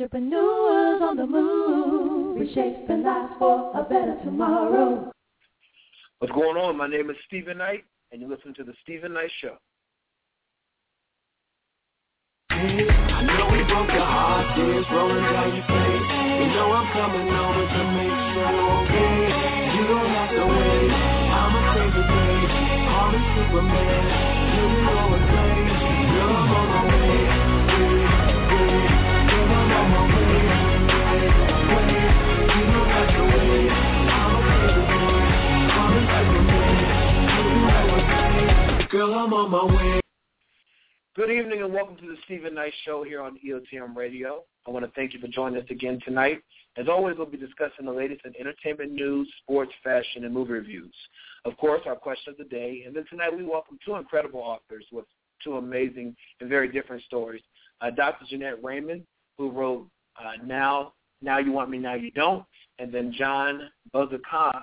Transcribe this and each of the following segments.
Entrepreneurs on the move, reshaping lives for a better tomorrow. What's going on? My name is Steven Knight, and you listen to the Steven Knight Show. I know we broke your heart, tears rolling down your face. You know I'm coming over to make sure you're okay. You don't have to wait. I'ma save the day. Call me Superman. You can go and play. Girl, I'm on my way. I'm on my way. Good evening and welcome to the Steven Knight Show here on EOTM Radio. I want to thank you for joining us again tonight. As always, we'll be discussing the latest in entertainment news, sports, fashion, and movie reviews. Of course, our question of the day. And then tonight we welcome two incredible authors with two amazing and very different stories. Uh, Dr. Jeanette Raymond, who wrote uh, Now Now You Want Me, Now You Don't, and then John Buzzanca,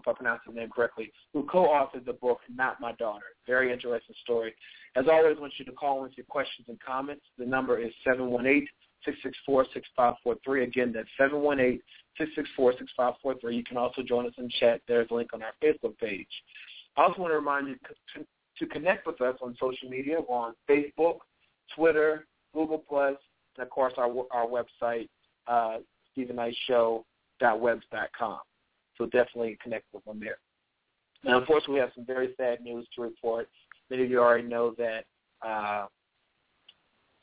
if I pronounce his name correctly, who co-authored the book Not My Daughter. Very interesting story. As always, I want you to call with your questions and comments. The number is 718-664-6543. Again, that's 718-664-6543. You can also join us in chat. There's a link on our Facebook page. I also want to remind you to, to connect with us on social media on Facebook, Twitter, Google+, and of course our, our website, uh, StevenKnightShow.webs.com. So definitely connect with them there. Now, unfortunately, we have some very sad news to report. Many of you already know that uh,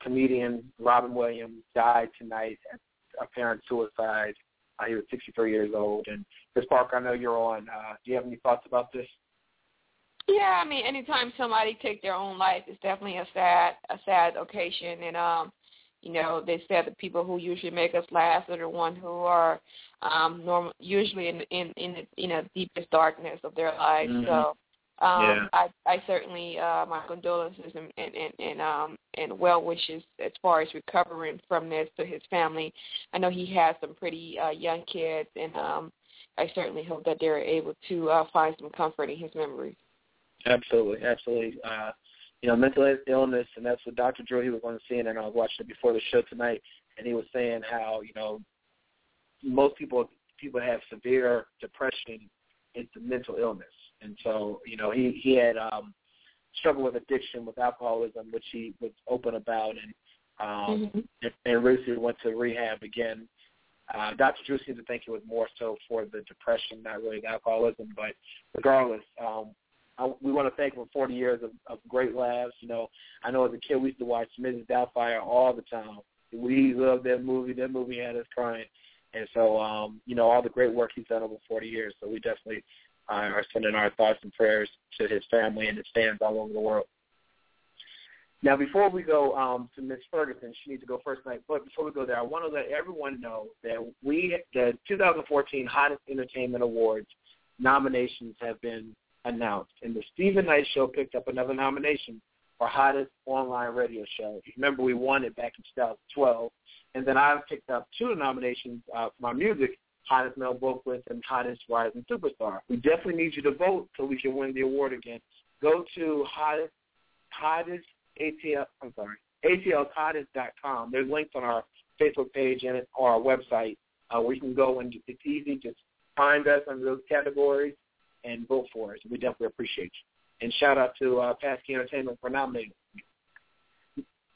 comedian Robin Williams died tonight at apparent suicide. Uh, he was 63 years old. And Chris Parker, I know you're on. Uh, do you have any thoughts about this? Yeah, I mean, anytime somebody take their own life, it's definitely a sad, a sad occasion. And um, you know, they said the people who usually make us laugh are the ones who are um normal, usually in in in the you know deepest darkness of their lives. Mhm. So um Yeah. I I certainly uh my condolences and and and, and um and well wishes as far as recovering from this to his family. I know he has some pretty uh young kids and um I certainly hope that they're able to uh find some comfort in his memory. Absolutely, absolutely. Uh, you know, mental illness, and that's what Dr. Drew, he was on CNN, and I was watching it before the show tonight, and he was saying how, you know, most people people have severe depression, it's a mental illness. And so, you know, he, he had um, struggled with addiction, with alcoholism, which he was open about, and um, Mhm. and, and recently went to rehab again. Uh, Dr. Drew seems to think it was more so for the depression, not really the alcoholism. But regardless, um, I, we want to thank him for 40 years of, of great laughs. You know, I know as a kid we used to watch Mrs. Doubtfire all the time. We loved that movie. That movie had us crying. And so, um, you know, all the great work he's done over 40 years. So we definitely uh, are sending our thoughts and prayers to his family and his fans all over the world. Now, before we go um, to Ms. Ferguson, she needs to go first tonight. But before we go there, I want to let everyone know that we, the 2014 Hottest Entertainment Awards nominations have been announced, and the Steven Knight Show picked up another nomination for Hottest Online Radio Show. Remember we won it back in 2012, and then I picked up two nominations uh, for my music, Hottest Male Vocalist and Hottest Rising Superstar. We definitely need you to vote so we can win the award again. Go to hottest, hottest ATL, I'm sorry, atlhottest.com. There's links on our Facebook page and our website uh, where you can go and it's easy. Just find us under those categories and vote for us. We definitely appreciate you. And shout out to uh, Passkey Entertainment for nominating.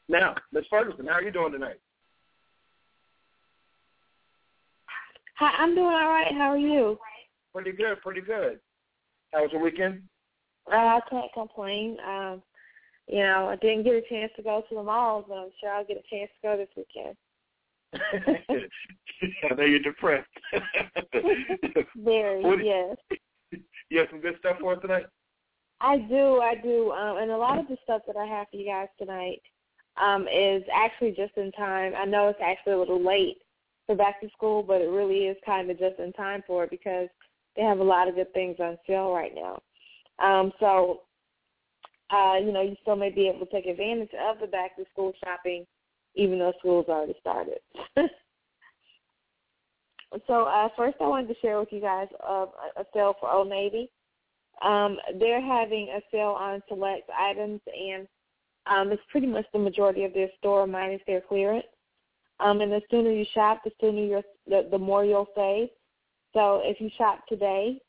Now, Ms. Ferguson, how are you doing tonight? Hi, I'm doing all right. How are you? Pretty good, pretty good. How was your weekend? Uh, I can't complain. Um, you know, I didn't get a chance to go to the malls, but I'm sure I'll get a chance to go this weekend. I know you're depressed. Very, What- yes. You have some good stuff for us tonight? I do, I do. Um, and a lot of the stuff that I have for you guys tonight um, is actually just in time. I know it's actually a little late for back to school, but it really is kind of just in time for it because they have a lot of good things on sale right now. Um, so, uh, you know, you still may be able to take advantage of the back to school shopping, even though school's already started. so, uh, first, I wanted to share with you guys uh, a sale for Old Navy. Um, they're having a sale on select items, and um, it's pretty much the majority of their store minus their clearance. Um, and the sooner you shop, the sooner you're, the, the more you'll save. So if you shop today,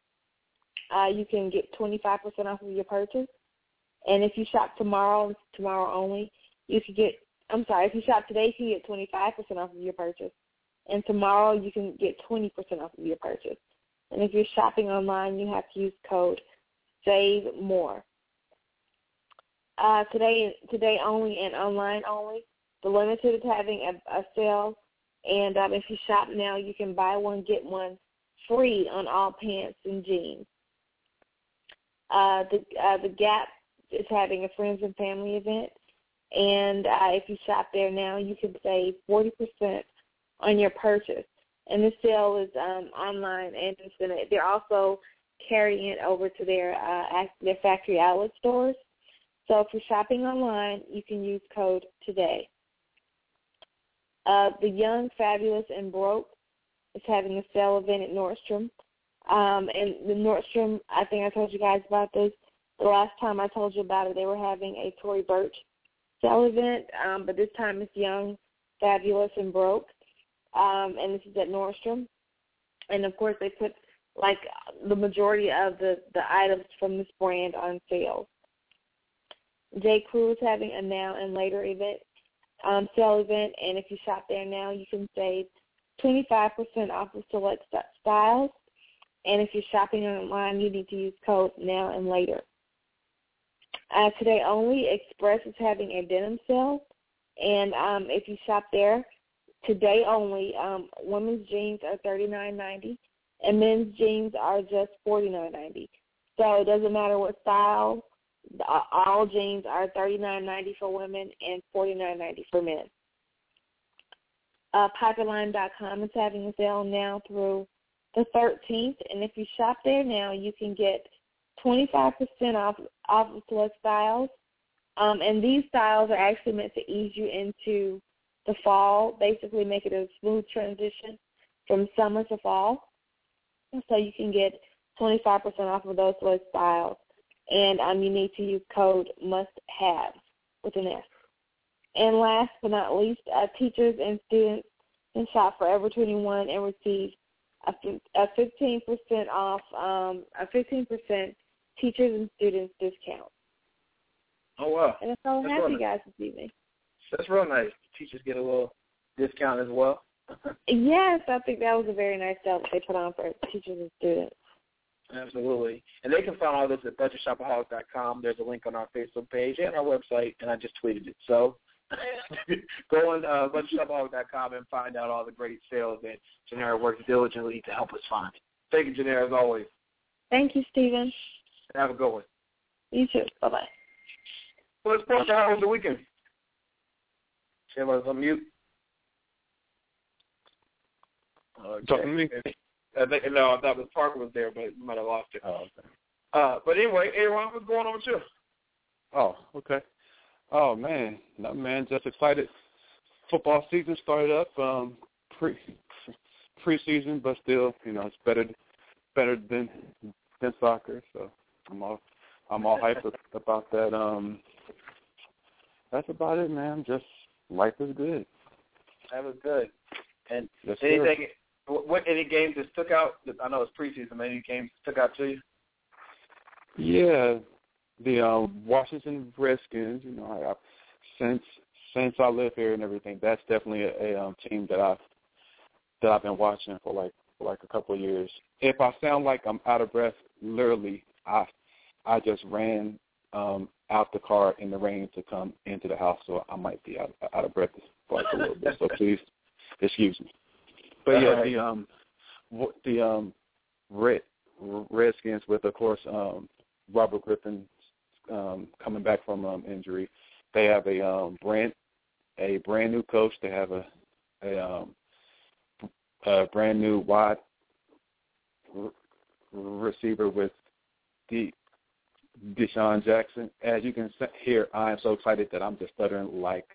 uh, you can get 25% off of your purchase. And if you shop tomorrow, tomorrow only, you can get, I'm sorry, if you shop today, you can get 25% off of your purchase. And tomorrow, you can get 20% off of your purchase. And if you're shopping online, you have to use code SAVE MORE. Uh, today, today only and online only. The Limited is having a, a sale, and um, if you shop now, you can buy one get one free on all pants and jeans. Uh, the uh, the Gap is having a friends and family event, and uh, if you shop there now, you can save forty percent on your purchase. And the sale is um, online, and it's. They're also carrying it over to their uh, their factory outlet stores. So if you're shopping online, you can use code today. Uh, the Young, Fabulous, and Broke is having a sale event at Nordstrom. Um, and the Nordstrom, I think I told you guys about this the last time I told you about it. They were having a Tory Burch sale event, um, but this time it's Young, Fabulous, and Broke. Um, and this is at Nordstrom. And of course, they put like the majority of the the items from this brand on sale. J. Crew is having a now and later event um, sale event, and if you shop there now, you can save 25% off of select styles. And if you're shopping online, you need to use code now and later. Uh, today only, Express is having a denim sale, and um, if you shop there, today only, um, women's jeans are thirty nine ninety, and men's jeans are just forty nine ninety. So it doesn't matter what style all jeans are thirty nine ninety for women and forty nine ninety for men. Uh, Piperlime.com is having a sale now through the 13th, and if you shop there now, you can get 25% off off of select styles. Um, and these styles are actually meant to ease you into the fall, basically make it a smooth transition from summer to fall. So you can get 25% off of those select styles and um, you need to use code must have with an S. And last but not least, uh, teachers and students can shop Forever 21 and receive a, a 15% off, um, a 15% teachers and students discount. Oh wow! And that's all I have for you guys this evening. That's real nice. Teachers get a little discount as well. yes, I think that was a very nice deal that they put on for teachers and students. Absolutely. And they can find all this at budgetshopaholic.com. There's a link on our Facebook page and our website, and I just tweeted it. So go on uh, budgetshopaholic.com and find out all the great sales that Janera works diligently to help us find. Thank you, Janera, as always. Thank you, Steven. Have a good one. You too. Bye-bye. Well, let's post the weekend. Shayla's on mute. Okay. Talking to me? I think, no, I thought the Parker was there, but you might have lost it. Oh, okay. Uh, but anyway, Aaron, what's going on with you? Oh, okay. Oh man, no man, just excited. Football season started up. Um, pre preseason, but still, you know, it's better better than than soccer. So I'm all I'm all hyped about that. Um, that's about it, man. Just life is good. That was good. And yes, anything what any games that stuck out? I know it's preseason. But any games that stuck out to you? Yeah, the um, Washington Redskins. You know, I, I, since since I live here and everything, that's definitely a, a um, team that I've that I've been watching for like for like a couple of years. If I sound like I'm out of breath, literally, I I just ran um, out the car in the rain to come into the house, so I might be out, out of breath for like a little bit. So please excuse me. But yeah, right. the um the um Red Redskins with of course um Robert Griffin um coming back from um injury. They have a um brand a brand new coach. They have a a um a brand new wide receiver with the DeSean Jackson. As you can hear, I am so excited that I'm just stuttering like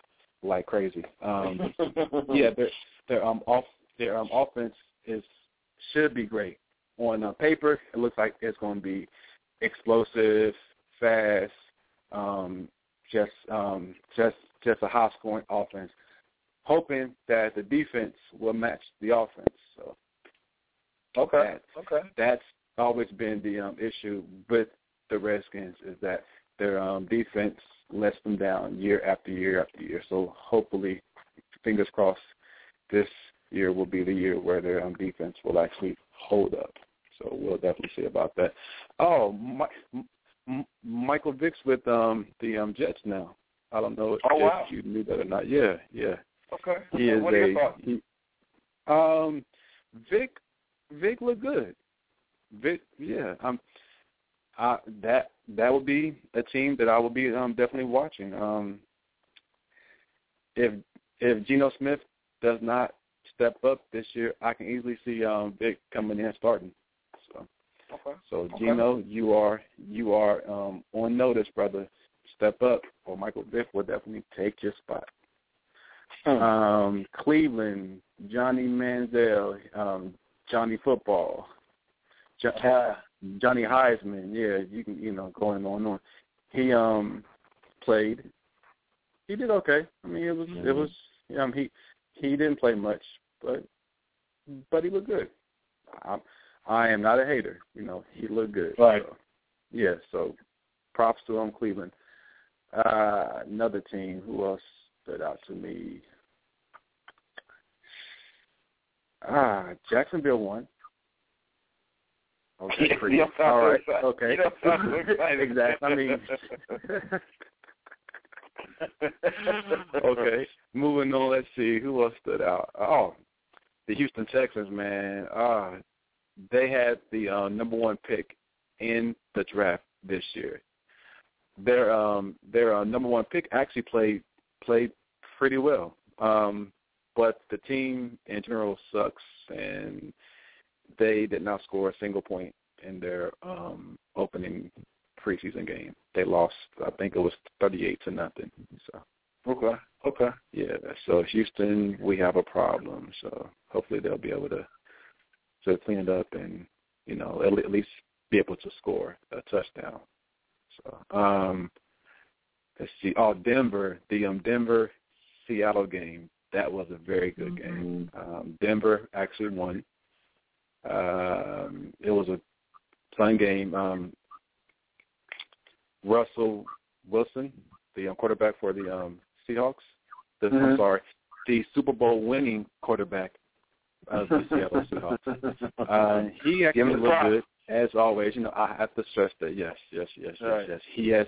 like crazy. Um, yeah, they're they're um off their um, offense is should be great. On uh, paper, it looks like it's going to be explosive, fast, um, just um, just just a high scoring offense. hoping that the defense will match the offense. So Okay. that, Okay. that's always been the um, issue with the Redskins is that their um, defense lets them down year after year after year. So hopefully, fingers crossed, this year will be the year where their um, defense will actually hold up. So we'll definitely see about that. Oh, My, M- Michael Vick's with um, the um, Jets now. I don't know if, Oh, wow. if you knew that or not. Yeah, yeah. Okay. He is what are a thoughts? he, um Vick Vick look good. Vick yeah. Um that that would be a team that I would be um definitely watching. Um if if Geno Smith does not step up this year, I can easily see um Vick coming in starting. So Okay. so Okay. Geno, you are you are um on notice, brother. Step up or Michael Vick will definitely take your spot. Hmm. Um, Cleveland, Johnny Manziel, um, Johnny Football, jo-. Johnny Heisman. Yeah, you can you know going on and on. He um played. He did okay. I mean, it was it was um he he didn't play much, but but he looked good. I I am not a hater. You know, he looked good. Right. So, yeah. So props to him, Cleveland. Uh, another team. Who else stood out to me? Ah, Jacksonville won. Okay, pretty. All right. Okay. You don't sound so excited. exactly. I mean. okay. Moving on. Let's see who else stood out. Oh, the Houston Texans, man. Ah, they had the uh, number one pick in the draft this year. Their um their uh, number one pick actually played played pretty well. Um, but the team in general sucks, and they did not score a single point in their um opening preseason game. They lost, I think it was thirty-eight to nothing. So Okay. Okay. yeah, so Houston, we have a problem. So hopefully they'll be able to to clean it up and you know at, at least be able to score a touchdown. So um, let's see. Oh, Denver, the um Denver Seattle game. That was a very good game. Um, Denver actually won. Um, it was a fun game. Um, Russell Wilson, the um, quarterback for the um, Seahawks. The, I'm Mhm. sorry, the Super Bowl winning quarterback of the Seattle Seahawks. Uh, he actually looked props. good as always. You know, I have to stress that. Yes, yes, yes, yes, Right. yes. He has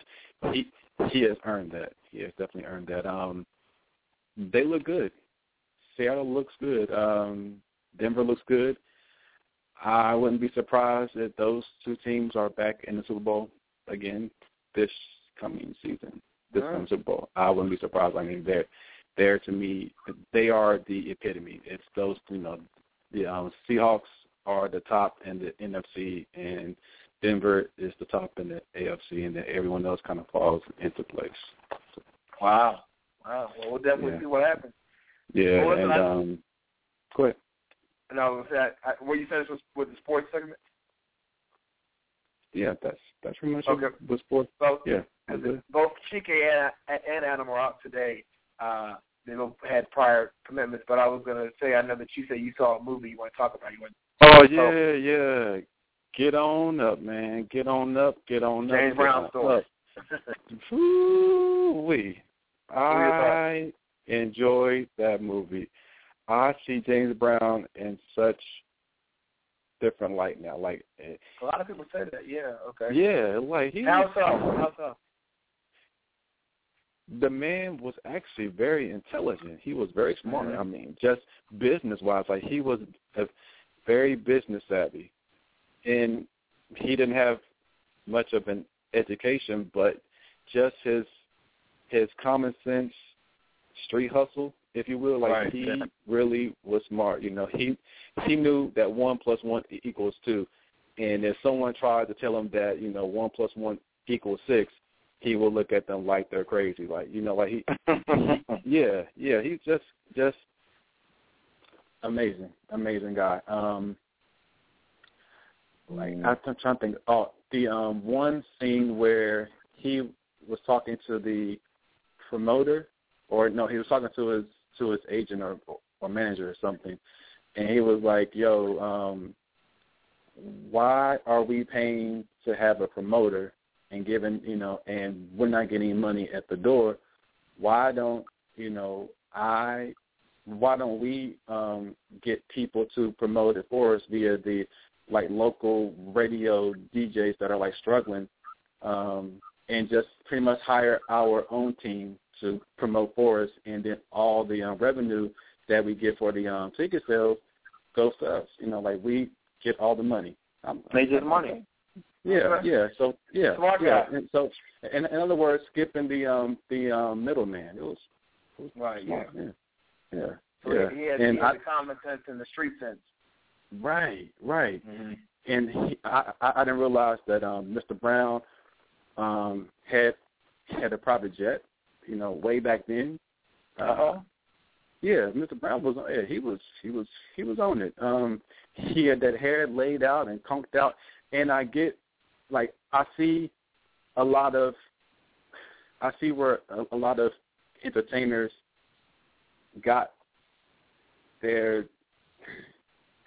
he he has earned that. He has definitely earned that. Um, they look good. Seattle looks good. Um, Denver looks good. I wouldn't be surprised if those two teams are back in the Super Bowl again this coming season. This Wow. coming Super Bowl. I wouldn't be surprised. I mean, they're they're to me they are the epitome. It's those you know the um, Seahawks are the top in the NFC and Denver is the top in the AFC and then everyone else kind of falls into place. Wow. Wow. Well, we'll definitely Yeah. see what happens. Yeah, Well, and I- um go ahead. And I was gonna say, I, I, were you finished with, with the sports segment? Yeah, that's that's pretty much Okay. it with sports. So Yeah. Both Chike and and Adam are out today. Uh, they both had prior commitments, but I was gonna say I know that you said you saw a movie you want to talk about. You want Oh yeah, yeah. Get on up, man. Get on up. Get on James up. Brown story. Up. Woo-wee. are your thoughts? I enjoyed that movie. I see James Brown in such different light now. Like, eh, a lot of people say that. Yeah. Okay. yeah, like he How so? How so? the man was actually very intelligent. He was very smart. Mhm. I mean, just business wise, like he was a very business savvy, and he didn't have much of an education, but just his his common sense, street hustle, if you will, like Right. he really was smart. You know, he he knew that one plus one equals two, and if someone tried to tell him that you know one plus one equals six, he will look at them like they're crazy. Like you know, like he, yeah, yeah, he's just just amazing, amazing guy. Um, like I'm trying to think. Oh, the um one scene where he was talking to the promoter, or no, he was talking to his to his agent or or manager or something, and he was like, "Yo, um, why are we paying to have a promoter and giving you know, and we're not getting money at the door? Why don't you know I why don't we um, get people to promote it for us via the like local radio DJs that are like struggling, um, and just pretty much hire our own team to promote for us, and then all the um, revenue that we get for the um, ticket sales goes to us. You know, like we get all the money. Um, they get money. Yeah, yeah. So yeah, Smart yeah. guy. And so, in, in other words, skipping the um the um middleman. It was, it was Right, smart, yeah, yeah. So yeah. he had, and he I, the common sense and the street sense. right, right. Mm-hmm. and he, I, I I didn't realize that um Mr. Brown um had had a private jet, you know, way back then. Uh-huh. Yeah, Mr. Brown was yeah, he was he was he was on it. Um he had that hair laid out and conked out and I get like I see a lot of I see where a, a lot of entertainers got their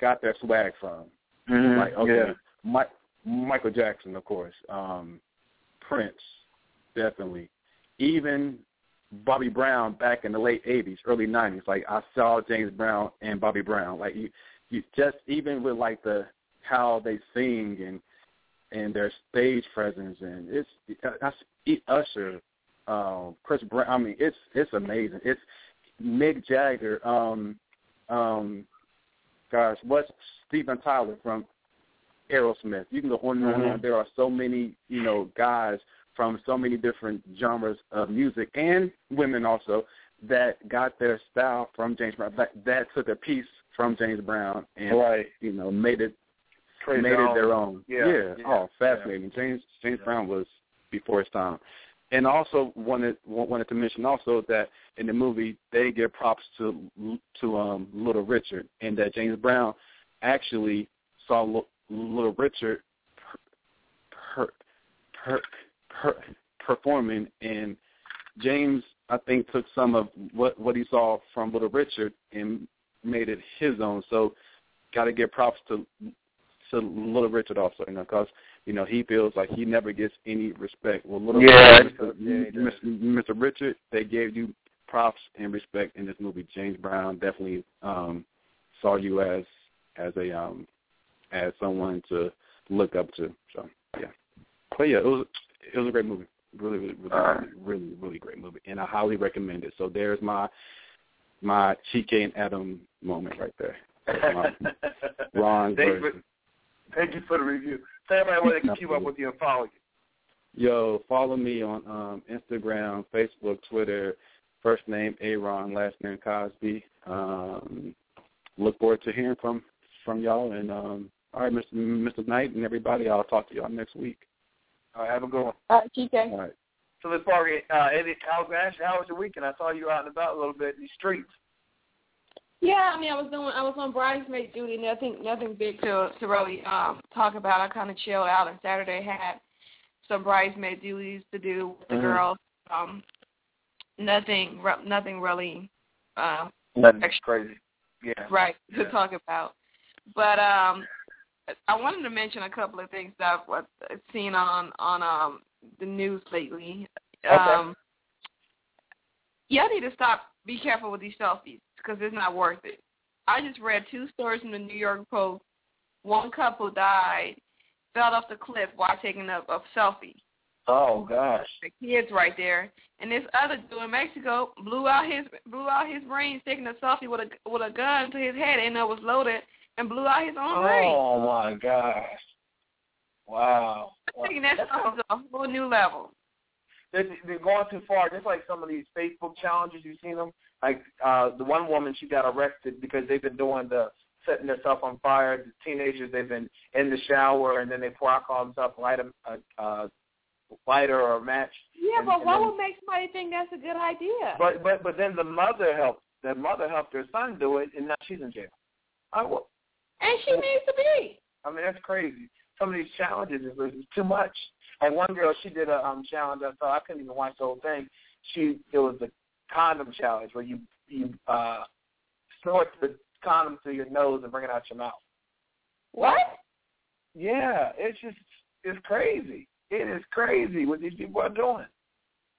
got their swag from. Mm-hmm. Like okay, Mi- Michael Jackson, of course, um, Prince, definitely, even Bobby Brown back in the late '80s, early '90s. Like I saw James Brown and Bobby Brown. Like you, you just even with like the how they sing and and their stage presence and it's I Usher, um, Chris Brown. I mean, it's it's amazing. It's Mick Jagger. Um, um, gosh, what's Steven Tyler from Aerosmith? You can go on and on. Mhm. There are so many, you know, guys from so many different genres of music and women also that got their style from James Brown. That, that took a piece from James Brown and Right. you know made it Crazy made it their own. Yeah, yeah. yeah, Oh, fascinating. James James Yeah. Brown was before his time. And also wanted wanted to mention also that in the movie they give props to to um Little Richard and that James Brown actually saw L- Little Richard per, per, per, performing and James I think took some of what what he saw from Little Richard and made it his own. So got to give props to to Little Richard also, you know, because you know he feels like he never gets any respect. Well, Little Yeah, Richard, he does. Yeah. Mr. Mr. Richard, they gave you props and respect in this movie. James Brown definitely um saw you as as a um as someone to look up to. So yeah, but yeah, it was it was a great movie. Really, really, really, All right. really, really great movie, and I highly recommend it. So there's my my Chike and Adam moment right there. Ron Thank you, for, thank you for the review. Tell everybody where they can keep up with you and follow you. Yo, follow me on um, Instagram, Facebook, Twitter. First name Aaron, last name Cosby. Um, look forward to hearing from from y'all. And um, all right, Mr. Mr. Knight and everybody, I'll talk to y'all next week. All right, have a good one. All right, TK. All right. So let's party. Uh, Eddie, how, how was your weekend? I saw you out and about a little bit in the streets. Yeah, I mean, I was doing, I was on bridesmaid duty. Nothing, nothing big to to really um talk about. I kind of chilled out, and Saturday had some bridesmaid duties to do with the Mhm. girls. Um, nothing, re- nothing really, um, Nothing Extra- crazy. Yeah. right to talk about. But um, I wanted to mention a couple of things that I've uh, seen on on um the news lately. Okay. Um, y'all need to stop. Be careful with these selfies because it's not worth it. I just read two stories in the New York Post. One couple died, fell off the cliff while taking a, a selfie. Oh gosh. The kids right there, and this other dude in Mexico blew out his blew out his brains taking a selfie with a with a gun to his head, and it was loaded, and blew out his own brain. Oh my gosh. Wow. Taking that That's to a whole new level. they're, they're going too far. Just like some of these Facebook challenges, you've seen them. Like uh, the one woman, she got arrested because they've been doing the setting themselves on fire. The teenagers, they've been in the shower and then they pour alcohol on themselves, light a, a, a lighter or a match. Yeah, And- but and what then- would make somebody think that's a good idea? But but but then the mother helped. The mother helped her son do it, and now she's in jail. I, wa- and she needs to be. I mean, that's crazy. Some of these challenges is, is too much. Like one girl, she did a um challenge. I saw. I couldn't even watch the whole thing. She it was the condom challenge where you you uh snort the condom through your nose and bring it out your mouth. What? Yeah, it's just it's crazy. It is crazy what these people are doing.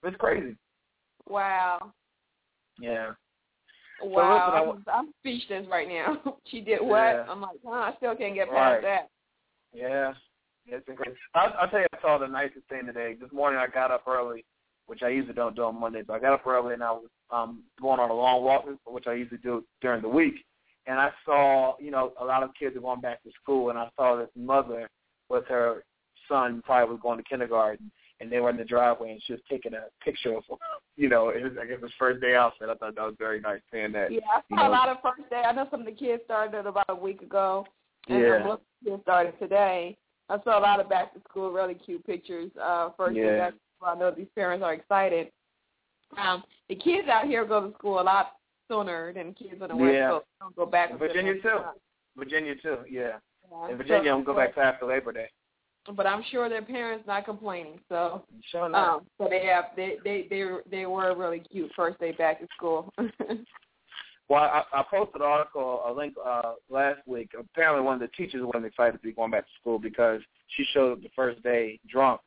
It's crazy. Wow. Yeah. Wow. listen, I I'm, I'm speechless right now. she did what? Yeah. I'm like, huh, I still can't get past Right. that. Yeah, it's crazy. I'll, I'll tell you, I saw the nicest thing today. This morning, I got up early, which I usually don't do on Mondays. But I got up early and I was um going on a long walk, which I usually do during the week. And I saw, you know, a lot of kids are going back to school, and I saw this mother with her son, probably was going to kindergarten, and they were in the driveway, and she was taking a picture of, you know, it was, I guess his first day out. So I thought that was very nice seeing that. Yeah, I you saw know. a lot of first day. I know some of the kids started it about a week ago, and Yeah. some kids started today. I saw a lot of back to school, really cute pictures. Uh, first day back to school. I know these parents are excited. Um, the kids out here go to school a lot sooner than the kids on the West Yeah. Coast. They don't go back Virginia too. Virginia too, yeah. Yeah. In Virginia, So- I'm go back to after Labor Day. But I'm sure their parents not complaining. So, Sure enough. um, so they have they they they were- they were really cute first day back to school. Well, I, I posted an article, a link uh, last week. Apparently, one of the teachers wasn't excited to be going back to school because she showed up the first day drunk,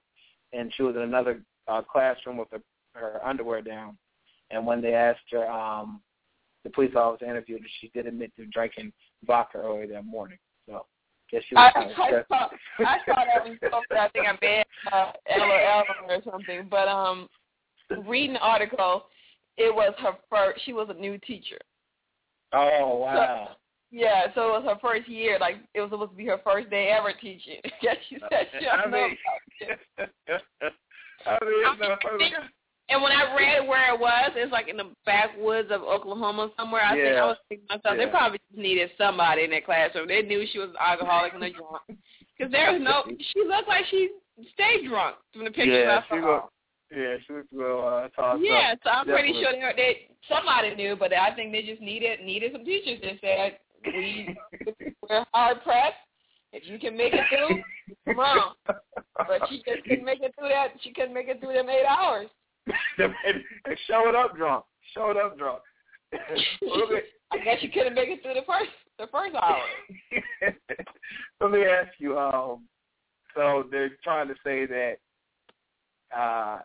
and she was in another uh, classroom with her, her underwear down. And when they asked her, um, the police officer interviewed her, she did admit to drinking vodka earlier that morning. So, guess she I, I saw I saw that when you posted. I think I read uh, LOL or something. But um, reading the article, it was her first. She was a new teacher. Oh wow! Yeah, so it was her first year. Like it was supposed to be her first day ever teaching. yeah, she said she I don't know mean, about. I mean, not funny. And when I read where it was, it's like in the backwoods of Oklahoma somewhere. I think Yeah. I was thinking to myself, Yeah. they probably just needed somebody in that classroom. They knew she was an alcoholic and a drunk. Because there was no, she looked like she stayed drunk from the pictures yeah, I she saw. was. Yeah, she was real uh, tossed Yeah, up. so I'm pretty sure they, they somebody knew, but I think they just needed needed some teachers that said we we're hard pressed. If you can make it through, come on. But she just couldn't make it through that. She couldn't make it through them eight hours. and show it up drunk. Show it up drunk. I guess you couldn't make it through the first the first hour. Let me ask you. Um, so they're trying to say that uh,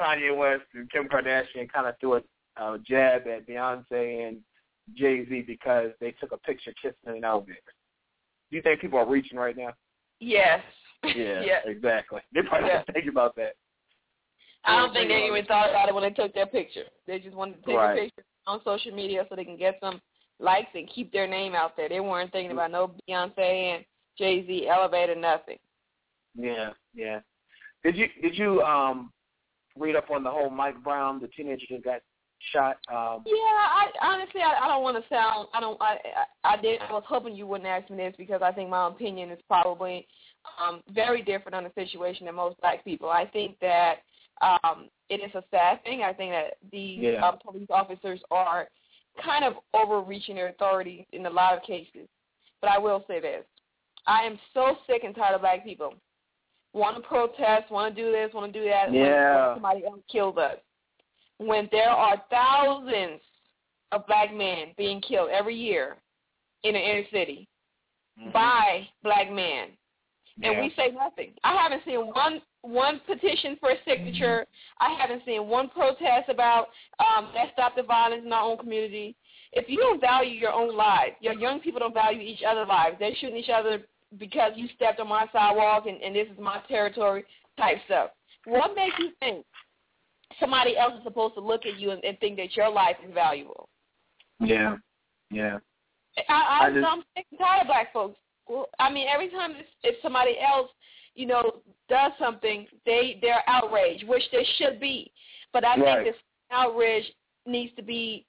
Kanye West and Kim Kardashian kind of threw a uh, jab at Beyonce and Jay Z because they took a picture kissing in an elevator. Do you think people are reaching right now? Yes. Yeah, yeah. exactly. They probably Yeah. think about that. I don't think they even thought about it when they took their picture. They just wanted to take Right. a picture on social media so they can get some likes and keep their name out there. They weren't thinking about no Beyonce and Jay Z elevator, nothing. Yeah, yeah. Did you did you um read up on the whole Mike Brown, the teenager that got shot? Um, Yeah, I honestly I, I don't want to sound I don't I, I I did I was hoping you wouldn't ask me this because I think my opinion is probably um very different on the situation than most black people. I think that um it is a sad thing. I think that the Yeah. uh, police officers are kind of overreaching their authority in a lot of cases. But I will say this. I am so sick and tired of black people. Want to protest, want to do this, want to do that, Yeah. when somebody else killed us when there are thousands of black men being killed every year in the inner city by black men, and yeah. we say nothing. I haven't seen one one petition for a signature. I haven't seen one protest about um, let's stop the violence in our own community. If you don't value your own lives, your young people don't value each other's lives. They're shooting each other because you stepped on my sidewalk and, and this is my territory type stuff. What makes you think somebody else is supposed to look at you and, and think that your life is valuable? yeah, yeah. I, I, I just- I'm sick and tired of black folks. Well, I mean, every time if, if somebody else, you know, does something, they they're outraged, which they should be. But I Right. think this outrage needs to be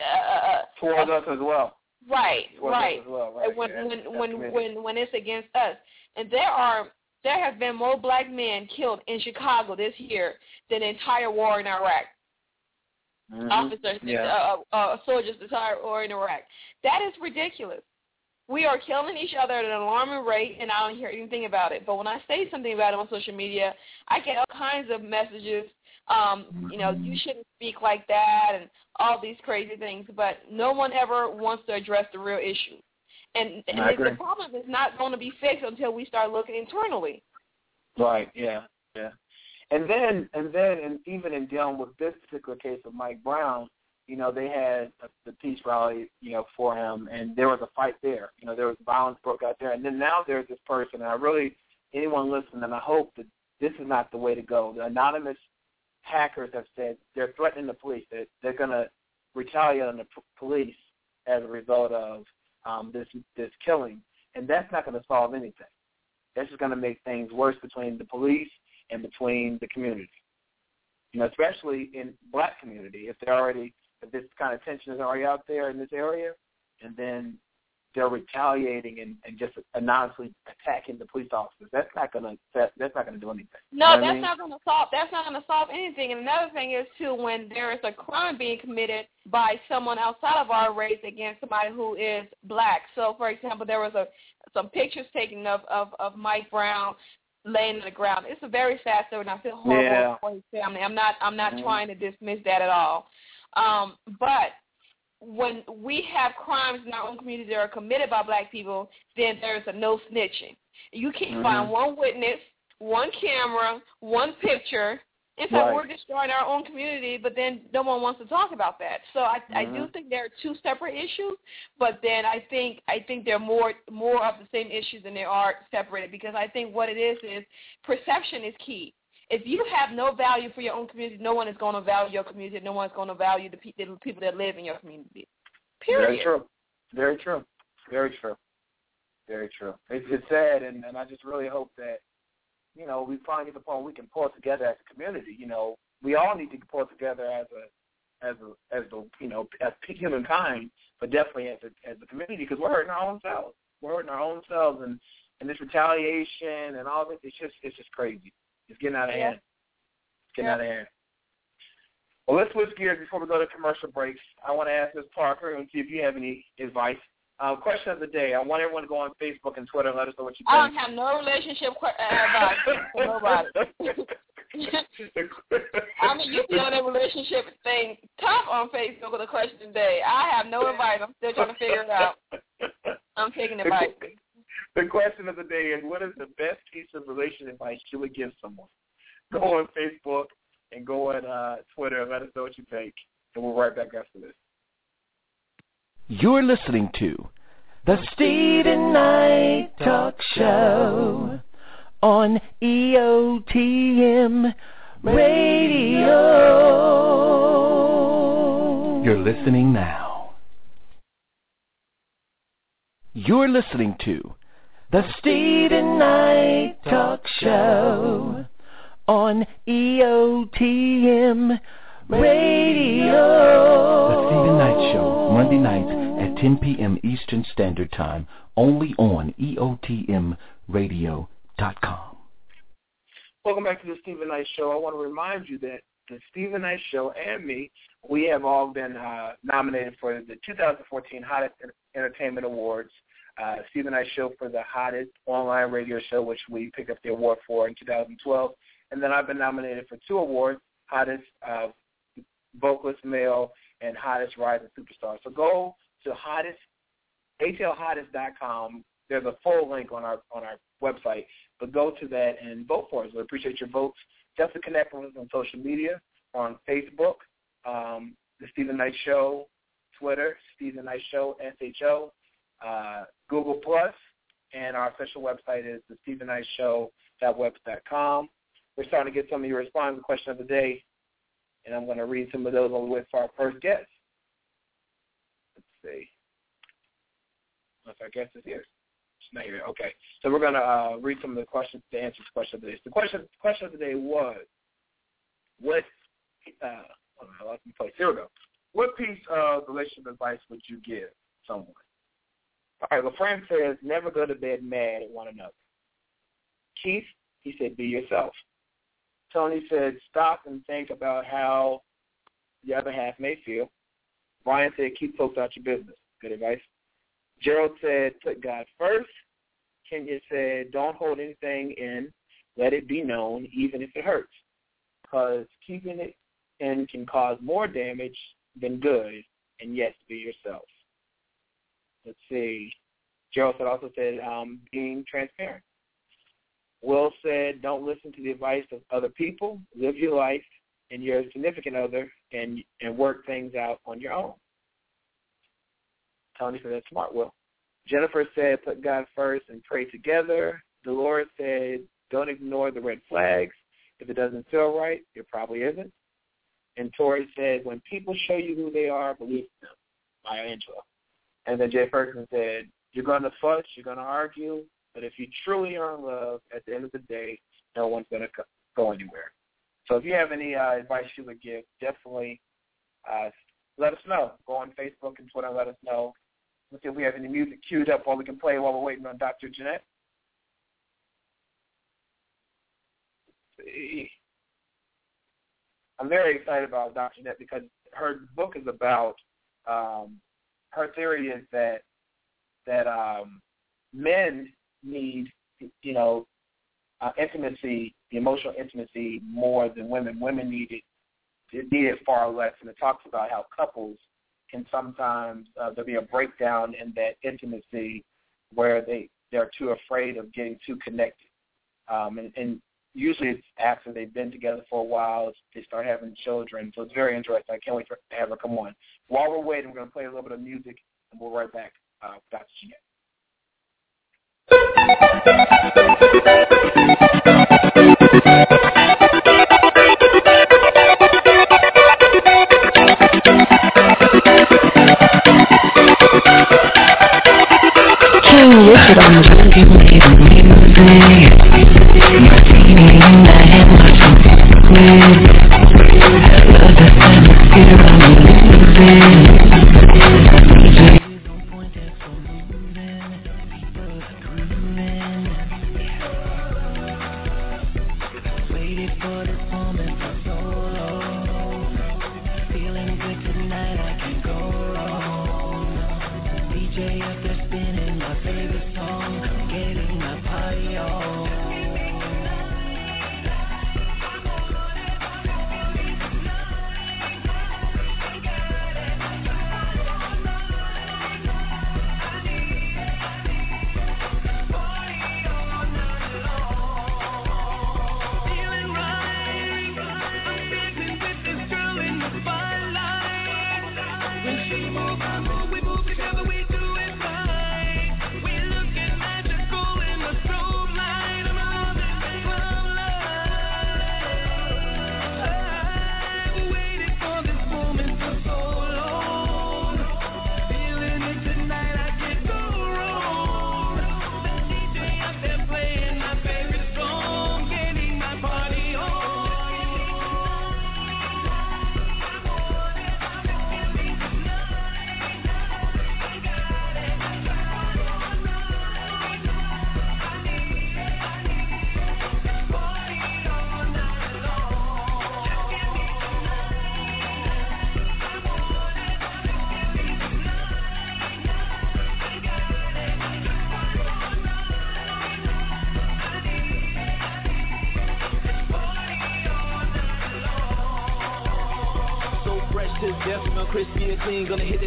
uh, Towards us as well. right, Towards right. as well, right? when yeah. when That's when when when it's against us. And there are there have been more black men killed in Chicago this year than the entire war in Iraq. Mhm. Officers, Yeah. uh, uh, soldiers, the entire war in Iraq. That is ridiculous. We are killing each other at an alarming rate, and I don't hear anything about it. But when I say something about it on social media, I get all kinds of messages um, you know, you shouldn't speak like that, and all these crazy things. But no one ever wants to address the real issue, and, and the, the problem is not going to be fixed until we start looking internally. Right. Yeah. Yeah. And then, and then, and even in dealing with this particular case of Mike Brown, you know, they had the peace rally, you know, for him, and there was a fight there. You know, there was violence broke out there, and then now there's this person, and I really, anyone listening, and I hope that this is not the way to go. The anonymous hackers have said they're threatening the police. That they're going to retaliate on the p- police as a result of um, this this killing, and that's not going to solve anything. That's just going to make things worse between the police and between the community. You know, especially in black community, if they're already this kind of tension is already out there in this area, and then they're retaliating and, and just anonymously attacking the police officers. That's not gonna that, that's not gonna do anything. No, You know what I that's mean? not going to solve. That's not going to solve anything. And another thing is too, when there is a crime being committed by someone outside of our race against somebody who is black. So, for example, there was a some pictures taken of of, of Mike Brown laying on the ground. It's a very sad story, and I feel horrible Yeah. for his family. I'm not I'm not Mhm. trying to dismiss that at all. Um, but when we have crimes in our own community that are committed by black people, then there's a no snitching. You can't Mhm. find one witness, one camera, one picture. And so Right. we're destroying our own community, but then no one wants to talk about that. So I, I do Mhm. think there are two separate issues, but then I think I think there are more more of the same issues than there are separated because I think what it is is perception is key. If you have no value for your own community, no one is going to value your community. No one is going to value the, pe- the people that live in your community. Period. Very true. Very true. Very true. Very true. It's, it's sad, and, and I just really hope that you know we find the point we can pull together as a community. You know, we all need to pull together as a as a as the you know as humankind, but definitely as a as a community because we're hurting our own selves. We're hurting our own selves, and and this retaliation and all this. It's just it's just crazy. It's getting out of Yeah. hand. It's getting Yeah. out of hand. Well, let's switch gears before we go to commercial breaks. I want to ask Ms. Parker and see if you have any advice. Uh, question of the day. I want everyone to go on Facebook and Twitter and let us know what you think. I don't have no relationship que- uh, advice for nobody. I mean, you be on that relationship thing tough on Facebook with a question today. I have no advice. I'm still trying to figure it out. I'm taking The- advice. The question of the day is, what is the best piece of relation advice you would give someone? Go on Facebook and go on uh, Twitter and let us know what you think. And we'll right back after this. You're listening to the Steven Knight Talk Show on EOTM Radio. You're listening now. You're listening to the Steven Knight Talk Show on EOTM Radio. The Steven Knight Show, Monday nights at 10 p.m. Eastern Standard Time, only on EOTMRadio.com. Welcome back to the Steven Knight Show. I want to remind you that the Steven Knight Show and me, we have all been uh, nominated for the 2014 Hottest Entertainment Awards. Uh, Steven Knight Show for the hottest online radio show, which we picked up the award for in 2012. And then I've been nominated for two awards, hottest uh, vocalist male and hottest rising superstar. So go to hottest, atlhottest.com. There's a full link on our on our website, but go to that and vote for us. We appreciate your votes. To connect with us on social media, on Facebook, um, The Steven Knight Show, Twitter, Steven Knight Show, SHO, uh, Google Plus, and our official website is the Steven Knight Show.webs.com. We're starting to get some of your responses to the question of the day, and I'm going to read some of those on the way for our first guest. Let's see. Unless our guest is here. She's not here. Okay. So we're going to uh, read some of the questions to answer the question of the day. The question, question of the day was, what, uh, I lost my place. Here we go. What piece of relationship advice would you give someone? All right, well, Frank says, never go to bed mad at one another. Keith, he said, be yourself. Tony said, stop and think about how the other half may feel. Brian said, keep folks out your business. Good advice. Gerald said, put God first. Kenya said, don't hold anything in. Let it be known, even if it hurts. because keeping it in can cause more damage than good, and yes, be yourself. Let's see. Gerald said also said um, being transparent. Will said, don't listen to the advice of other people. Live your life and your significant other and and work things out on your own. Tony said that's smart, Will. Jennifer said, put God first and pray together. Dolores said, don't ignore the red flags. If it doesn't feel right, it probably isn't. And Tori said, when people show you who they are, believe them. Maya Angelou. And then Jay Ferguson said, you're going to fuss, you're going to argue, but if you truly are in love, at the end of the day, no one's going to go anywhere. So if you have any uh, advice you would give, definitely uh, let us know. Go on Facebook and Twitter let us know. Let's see if we have any music queued up while we can play while we're waiting on Dr. Jeanette. I'm very excited about Dr. Jeanette because her book is about um, her theory is that that um, men need you know uh, intimacy, the emotional intimacy more than women. Women need it, need it far less, and it talks about how couples can sometimes uh, there'll be a breakdown in that intimacy where they they're too afraid of getting too connected, um, and, and usually it's after they've been together for a while, they start having children. So it's very interesting. I can't wait for to have her come on. While we're waiting, we're going to play a little bit of music, and we'll be right back. Uh, Dr. Jeanette. King Richard on the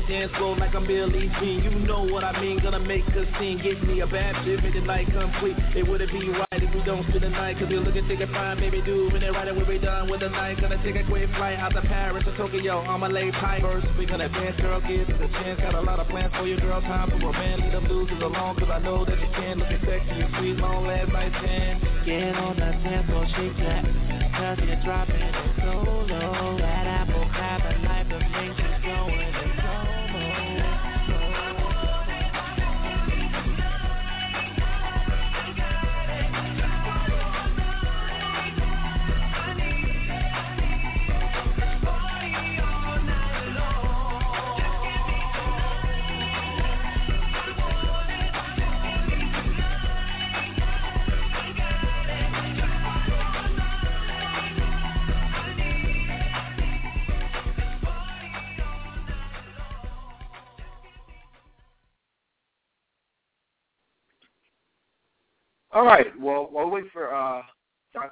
dance floor like I'm Billie Jean. You know what I mean. Gonna make a scene. Get me a bad bitch, make the night complete. It wouldn't be right if we don't spend the night. Cause we're looking, think it fine, baby, do. When they right when we done with the night. Gonna take a quick flight out to Paris or Tokyo. I'ma lay pipe first. We gonna dance, girl, give us a chance. Got a lot of plans for you, girl. Time for a man. Lead them losers along. Cause I know that you can. Looking sexy and sweet, long last night ten. Get on the dance floor, shake that. Cause you're dropping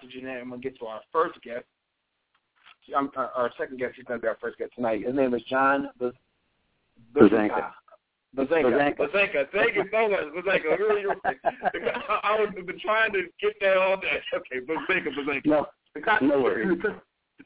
Dr. Jeanette, I'm going to get to our first guest. um, our, our second guest. He's going to be our first guest tonight. His name is John. Buzzanca. Buzzanca. Buzzanca. Thank you so much, Buzzanca. Really, really, I was been trying to get that all day. Okay, Buzzanca, Buzzanca. No, The con- no worries.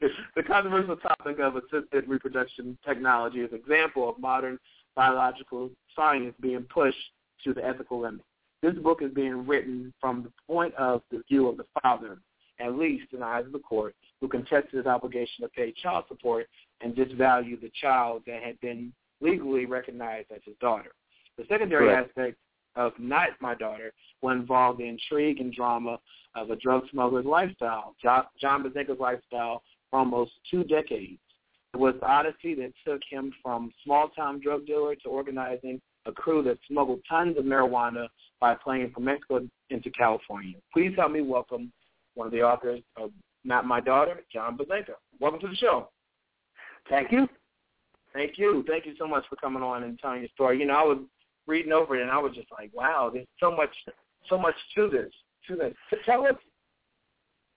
the controversial topic of assisted reproduction technology is an example of modern biological science being pushed to the ethical limit. This book is being written from the point of the view of the father, at least in the eyes of the court, who contested his obligation to pay child support and disvalue the child that had been legally recognized as his daughter. The secondary Correct. aspect of Not My Daughter will involve the intrigue and drama of a drug smuggler's lifestyle, John Buzzanca's lifestyle for almost two decades. It was the odyssey that took him from small-time drug dealer to organizing a crew that smuggled tons of marijuana by plane from Mexico into California. Please help me welcome one of the authors of Not My Daughter, John Buzzanca. Welcome to the show. Thank you. Thank you. Thank you so much for coming on and telling your story. You know, I was reading over it and I was just like, wow, there's so much, so much to this. To this. Tell us,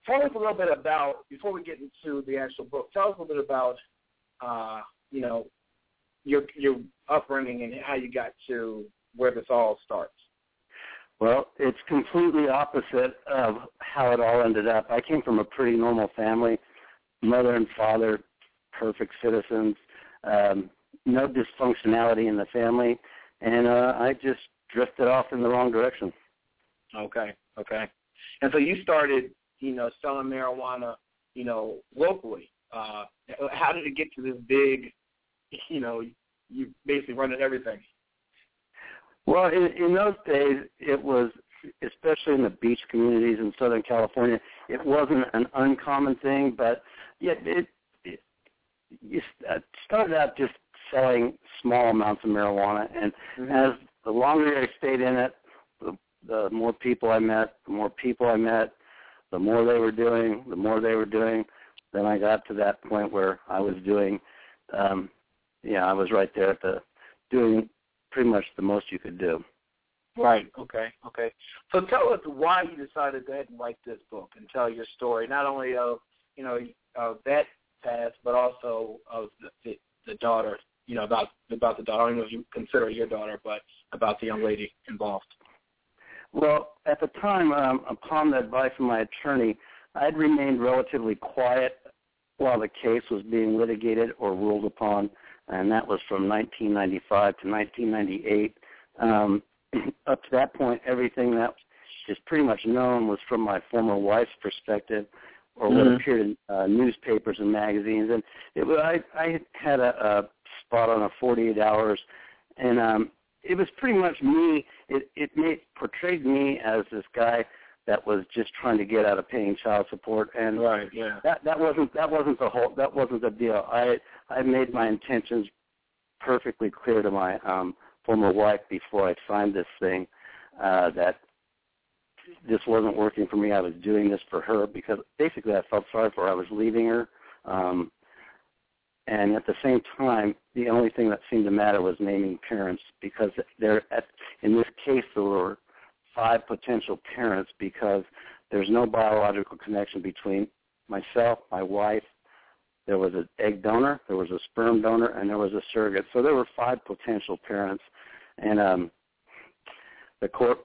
tell us a little bit about before we get into the actual book. Tell us a little bit about, uh, you know, your your upbringing and how you got to where this all starts. Well, it's completely opposite of how it all ended up. I came from a pretty normal family, mother and father, perfect citizens, um, no dysfunctionality in the family, and uh, I just drifted off in the wrong direction. Okay, okay. And so you started, you know, selling marijuana, you know, locally. Uh, how did it get to this big, you know, you basically running everything? Well, in, in those days, it was, especially in the beach communities in Southern California, it wasn't an uncommon thing, but yet it, it you started out just selling small amounts of marijuana, and as the longer I stayed in it, the, the more people I met, the more people I met, the more they were doing, the more they were doing. Then I got to that point where I was doing, um, yeah, I was right there at the doing pretty much the most you could do. Right. Okay. Okay. So tell us why you decided to go ahead and write this book and tell your story, not only of you know of that past, but also of the, the, the daughter. You know about about the daughter. I don't know if you consider your daughter, but about the young lady involved. Well, at the time, um, upon the advice of my attorney, I had remained relatively quiet while the case was being litigated or ruled upon, and that was from 1995 to 1998. Um, up to that point, everything that is pretty much known was from my former wife's perspective, or what Mhm. appeared in uh, newspapers and magazines. And it was I, I had a, a spot on a 48 hours, and um, it was pretty much me. It it made portrayed me as this guy that was just trying to get out of paying child support, and Right. Yeah. that that wasn't that wasn't the whole that wasn't the deal. I I made my intentions perfectly clear to my um former wife before I signed this thing uh that this wasn't working for me. I was doing this for her because basically I felt sorry for her. I was leaving her. Um and at the same time, the only thing that seemed to matter was naming parents because there at in this case there were five potential parents because there's no biological connection between myself, my wife, there was an egg donor, there was a sperm donor, and there was a surrogate. So there were five potential parents, and um, the court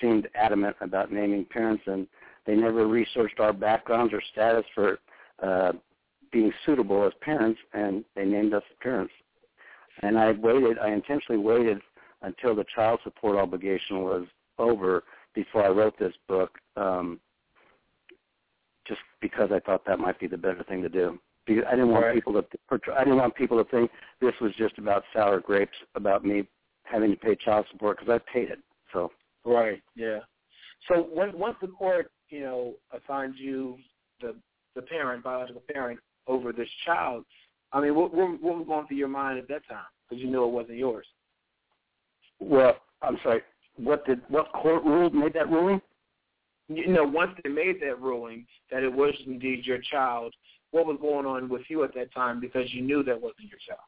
seemed adamant about naming parents, and they never researched our backgrounds or status for uh, being suitable as parents, and they named us parents. And I waited, I intentionally waited until the child support obligation was over before I wrote this book, um, just because I thought that might be the better thing to do. Because I didn't want Right. people to, I didn't want people to think this was just about sour grapes, about me having to pay child support because I paid it. So Right. Yeah. So when, once the court, you know, assigns you the the parent, biological parent, over this child, I mean, what what, what was going through your mind at that time? Because you knew it wasn't yours. Well, I'm sorry. What did what court ruled made that ruling? You know, once they made that ruling that it was indeed your child, what was going on with you at that time? Because you knew that wasn't your child.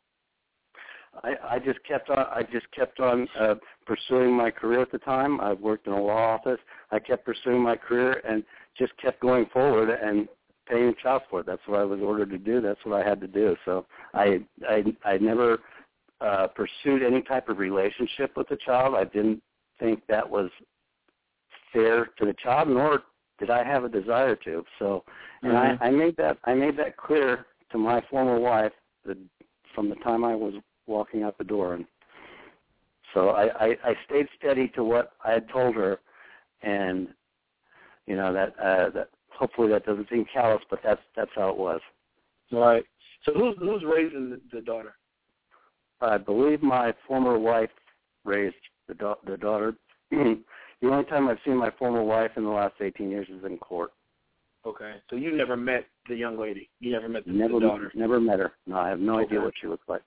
I, I just kept on. I just kept on uh, pursuing my career at the time. I worked in a law office. I kept pursuing my career and just kept going forward. And paying child support. That's what I was ordered to do. That's what I had to do. So I I I never uh pursued any type of relationship with the child. I didn't think that was fair to the child, nor did I have a desire to. So, and Mhm. I, I made that I made that clear to my former wife that from the time I was walking out the door, and so I, I, I stayed steady to what I had told her, and you know that uh, that hopefully that doesn't seem callous, but that's that's how it was. Right. So who's who's raising the, the daughter? I believe my former wife raised the da- the daughter. the only time I've seen my former wife in the last 18 years is in court. Okay. So you never met the young lady. You never met the, Never the daughter. never met her. No, I have no idea what she looks like.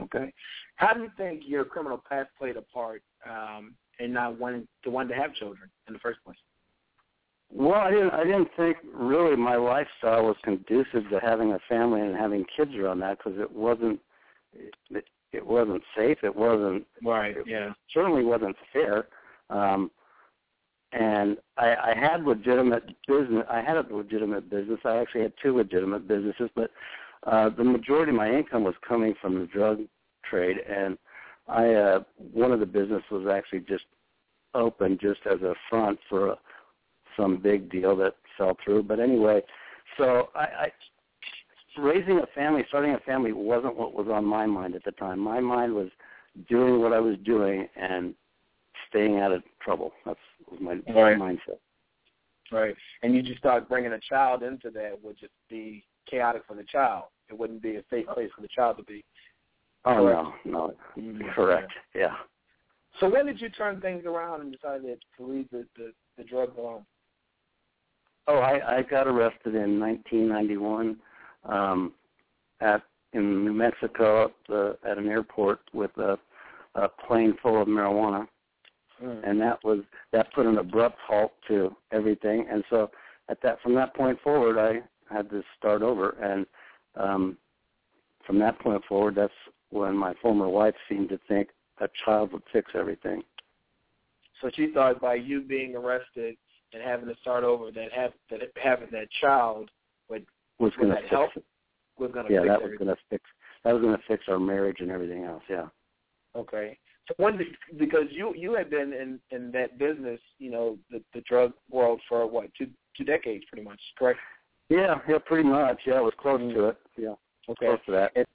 Okay. How do you think your criminal past played a part um, in not wanting to want to have children in the first place? Well, I didn't. I didn't think really my lifestyle was conducive to having a family and having kids around that because it wasn't. It, it wasn't safe. It wasn't. Right. It Yeah. certainly wasn't fair. Um, and I, I had legitimate business. I had a legitimate business. I actually had two legitimate businesses, but uh, the majority of my income was coming from the drug trade, and I uh, one of the business was actually just open just as a front for a, some big deal that fell through. But anyway, so I, I raising a family, starting a family wasn't what was on my mind at the time. My mind was doing what I was doing and staying out of trouble. That's was my Right. mindset. Right. And you just start bringing a child into that would just be chaotic for the child. It wouldn't be a safe place for the child to be. Oh Correct. no, no, Mhm. correct. Yeah. So when did you turn things around and decide to leave the the, the drugs alone? Oh, I, I got arrested in 1991 um, at in New Mexico at, the, at an airport with a, a plane full of marijuana, Mm. and that was that put an abrupt halt to everything. And so at that from that point forward, I had to start over. And um, from that point forward, that's when my former wife seemed to think a child would fix everything. So she thought by you being arrested and having to start over, that have that having that child would Was going to fix help? Was to Yeah, fix that was going to fix that was going to fix our marriage and everything else. Yeah. Okay. So when did, because you you had been in in that business, you know, the the drug world for what two two decades, pretty much, correct? Yeah, yeah, pretty much. Yeah, it was close to it. Yeah, Okay. close to that.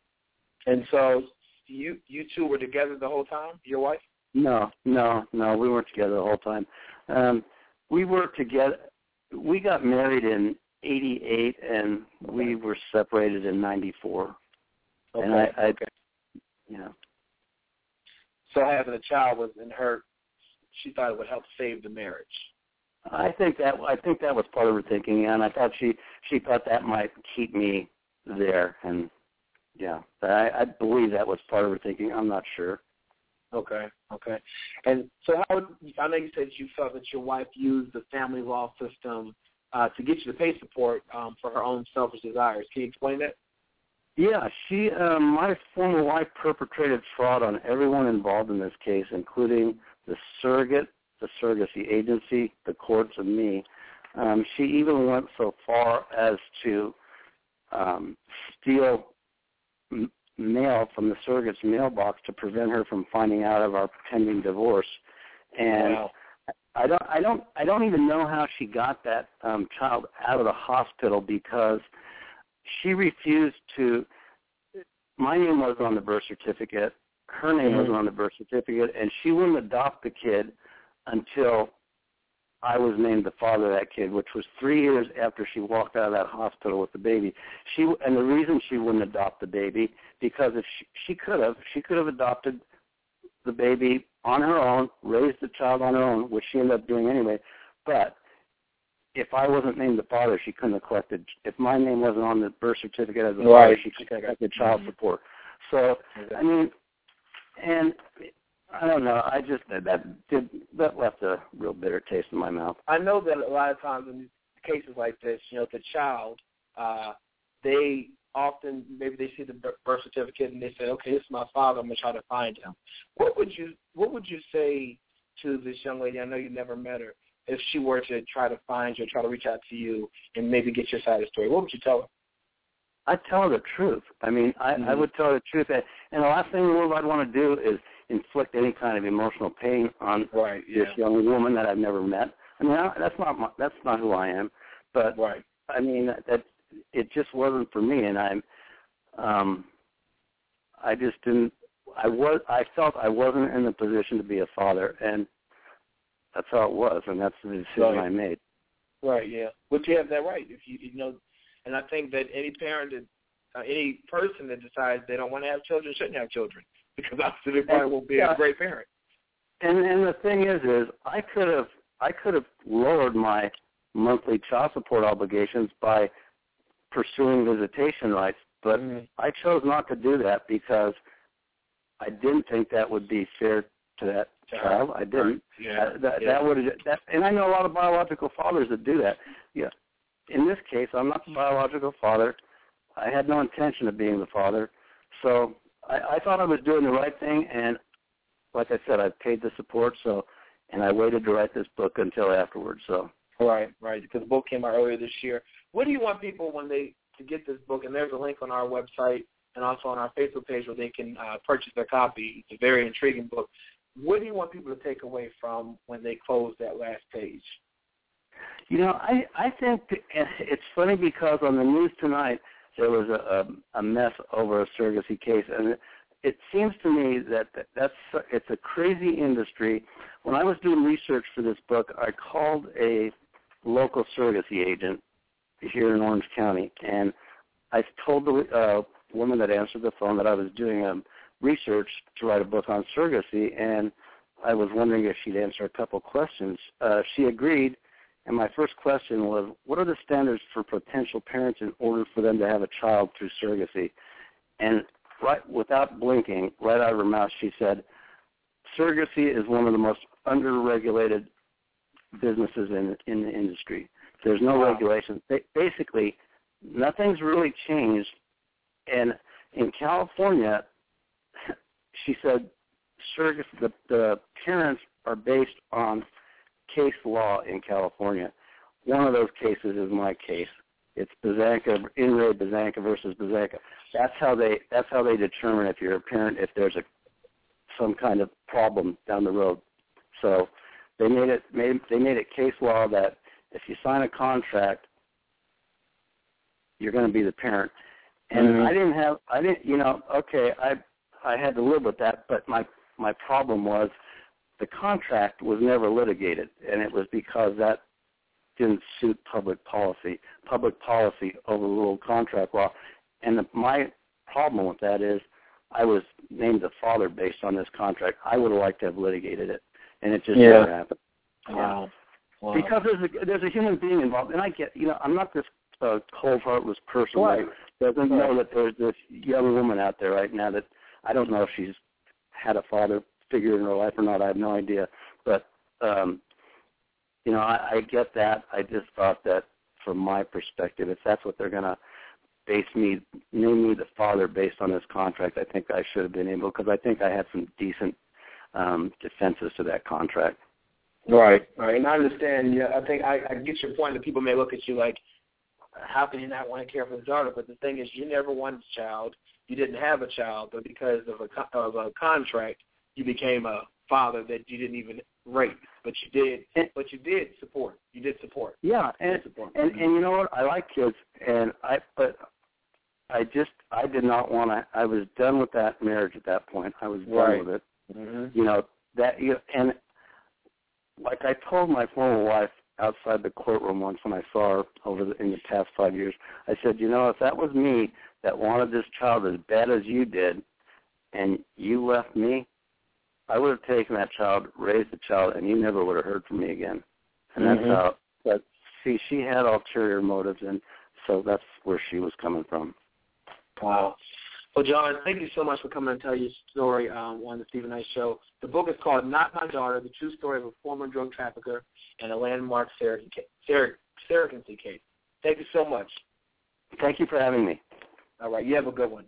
And so you you two were together the whole time, your wife? No, no, no, we weren't together the whole time. Um, we were together. We got married in '88, and we were separated in '94. Okay. And I, I okay. yeah, So having a child was in her. She thought it would help save the marriage. I think that I think that was part of her thinking, and I thought she she thought that might keep me there, and yeah, but I, I believe that was part of her thinking. I'm not sure. Okay. Okay. And so how? would, I know you said you felt that your wife used the family law system uh, to get you to pay support um, for her own selfish desires. Can you explain that? Yeah, she, um, my former wife perpetrated fraud on everyone involved in this case, including the surrogate, the surrogacy agency, the courts, and me. Um, she even went so far as to um, steal m- mail from the surrogate's mailbox to prevent her from finding out of our pending divorce. And Wow. I don't, I don't, I don't even know how she got that um, child out of the hospital because she refused to. My name wasn't on the birth certificate. Her name Mhm. wasn't on the birth certificate, and she wouldn't adopt the kid until I was named the father of that kid, which was three years after she walked out of that hospital with the baby. She and the reason she wouldn't adopt the baby because if she, she could have, she could have adopted the baby on her own, raised the child on her own, which she ended up doing anyway. But if I wasn't named the father, she couldn't have collected. If my name wasn't on the birth certificate as a father, she couldn't have collected child Mhm. support. So I mean, and I don't know. I just that that did that left a real bitter taste in my mouth. I know that a lot of times in cases like this, you know, the child, uh, they often maybe they see the birth certificate and they say, okay, this is my father. I'm gonna try to find him. What would you What would you say to this young lady? I know you never met her. if she were to try to find you, try to reach out to you, and maybe get your side of the story? What would you tell her? I'd tell her the truth. I mean, I, Mhm. I would tell her the truth. And and the last thing in the world I'd want to do is inflict any kind of emotional pain on Right. this young woman that I've never met. I mean, I, that's not my, that's not who I am. But Right. I mean, that, that it just wasn't for me, and I'm, um, I just didn't. I was. I felt I wasn't in the position to be a father, and that's how it was, and that's the decision Right. I made. Right. Yeah. But you have that right. If you you know, and I think that any parent that uh, any person that decides they don't want to have children shouldn't have children because obviously they probably won't be Yeah. a great parent. And and the thing is, is I could have I could have lowered my monthly child support obligations by pursuing visitation rights, but Mhm. I chose not to do that because I didn't think that would be fair to that child. I didn't. Yeah. Uh, that yeah. that would that, and I know a lot of biological fathers that do that. Yeah. In this case, I'm not the biological father. I had no intention of being the father, so I, I thought I was doing the right thing. And like I said, I paid the support, so and I waited to write this book until afterwards. So Right, right. Because the book came out earlier this year. What do you want people when they to get this book? And there's a link on our website and also on our Facebook page where they can uh, purchase their copy. It's a very intriguing book. What do you want people to take away from when they close that last page? You know, I I think it's funny because on the news tonight there was a a, mess over a surrogacy case, and it, seems to me that that that's it's a crazy industry. When I was doing research for this book, I called a local surrogacy agent here in Orange County, and I told the uh, woman that answered the phone that I was doing um, research to write a book on surrogacy, and I was wondering if she'd answer a couple questions. Uh, she agreed, and my first question was, what are the standards for potential parents in order for them to have a child through surrogacy? And right without blinking, right out of her mouth, she said, surrogacy is one of the most underregulated businesses in in the industry. There's no Wow. regulation. Ba- Basically, nothing's really changed. And in California, she said, surrogacy, the, the parents are based on case law in California. One of those cases is my case. It's Buzzanca, In re Buzzanca versus Buzzanca. That's how they that's how they determine if you're a parent if there's a some kind of problem down the road. So they made it made they made it case law that if you sign a contract, you're going to be the parent. And Mhm. I didn't have I didn't you know okay I I had to live with that, but my my problem was the contract was never litigated, and it was because that didn't suit public policy. Public policy overruled contract law, and the, my problem with that is I was named the father based on this contract. I would have liked to have litigated it, and it just Yeah. never happened. Wow. Wow. Because there's a there's a human being involved, and I get you know I'm not this uh, cold heartless person Right. that doesn't Right. know that there's this young woman out there right now that I don't know if she's had a father figure in her life or not. I have no idea, but um, you know I, I get that. I just thought that from my perspective, if that's what they're gonna base me name me the father based on this contract, I think I should have been able because I think I had some decent um, defenses to that contract. Right, right. And I understand. Yeah, I think I, I get your point that people may look at you like, how can you not want to care for his daughter? But the thing is, you never wanted a child. You didn't have a child, but because of a of a contract, you became a father that you didn't even rape, but you did. And- But you did support. You did support. Yeah, and did support. and and you know what? I like kids, and I but I just I did not want to. I was done with that marriage at that point. I was done Right. with it. mm-hmm. You know that you and like I told my former wife outside the courtroom once when I saw her over the, in the past five years. I said, you know, if that was me that wanted this child as bad as you did, and you left me, I would have taken that child, raised the child, and you never would have heard from me again. And that's Mhm. how. But see, she had ulterior motives, and so that's where she was coming from. Wow. Well, John, thank you so much for coming and tell your story um, on the Steven Knight Show. The book is called Not My Daughter, The True Story of a Former Drug Trafficker and a Landmark Surrogacy Case. Thank you so much. Thank you for having me. All right, you have a good one.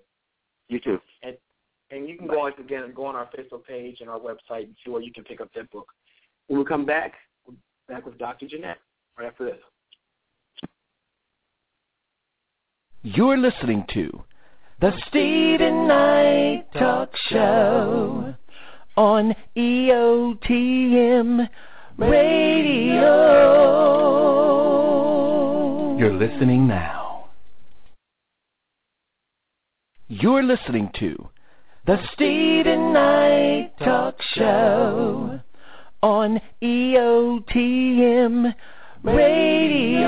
You too. And you can go on again and go on our Facebook page and our website and see where you can pick up that book. When we come back, we're back with Dr. Jeanette right after this. You're listening to the Steven Knight Talk Show on EOTM Radio. You're listening now. You're listening to the Steven Knight Talk Show on EOTM Radio.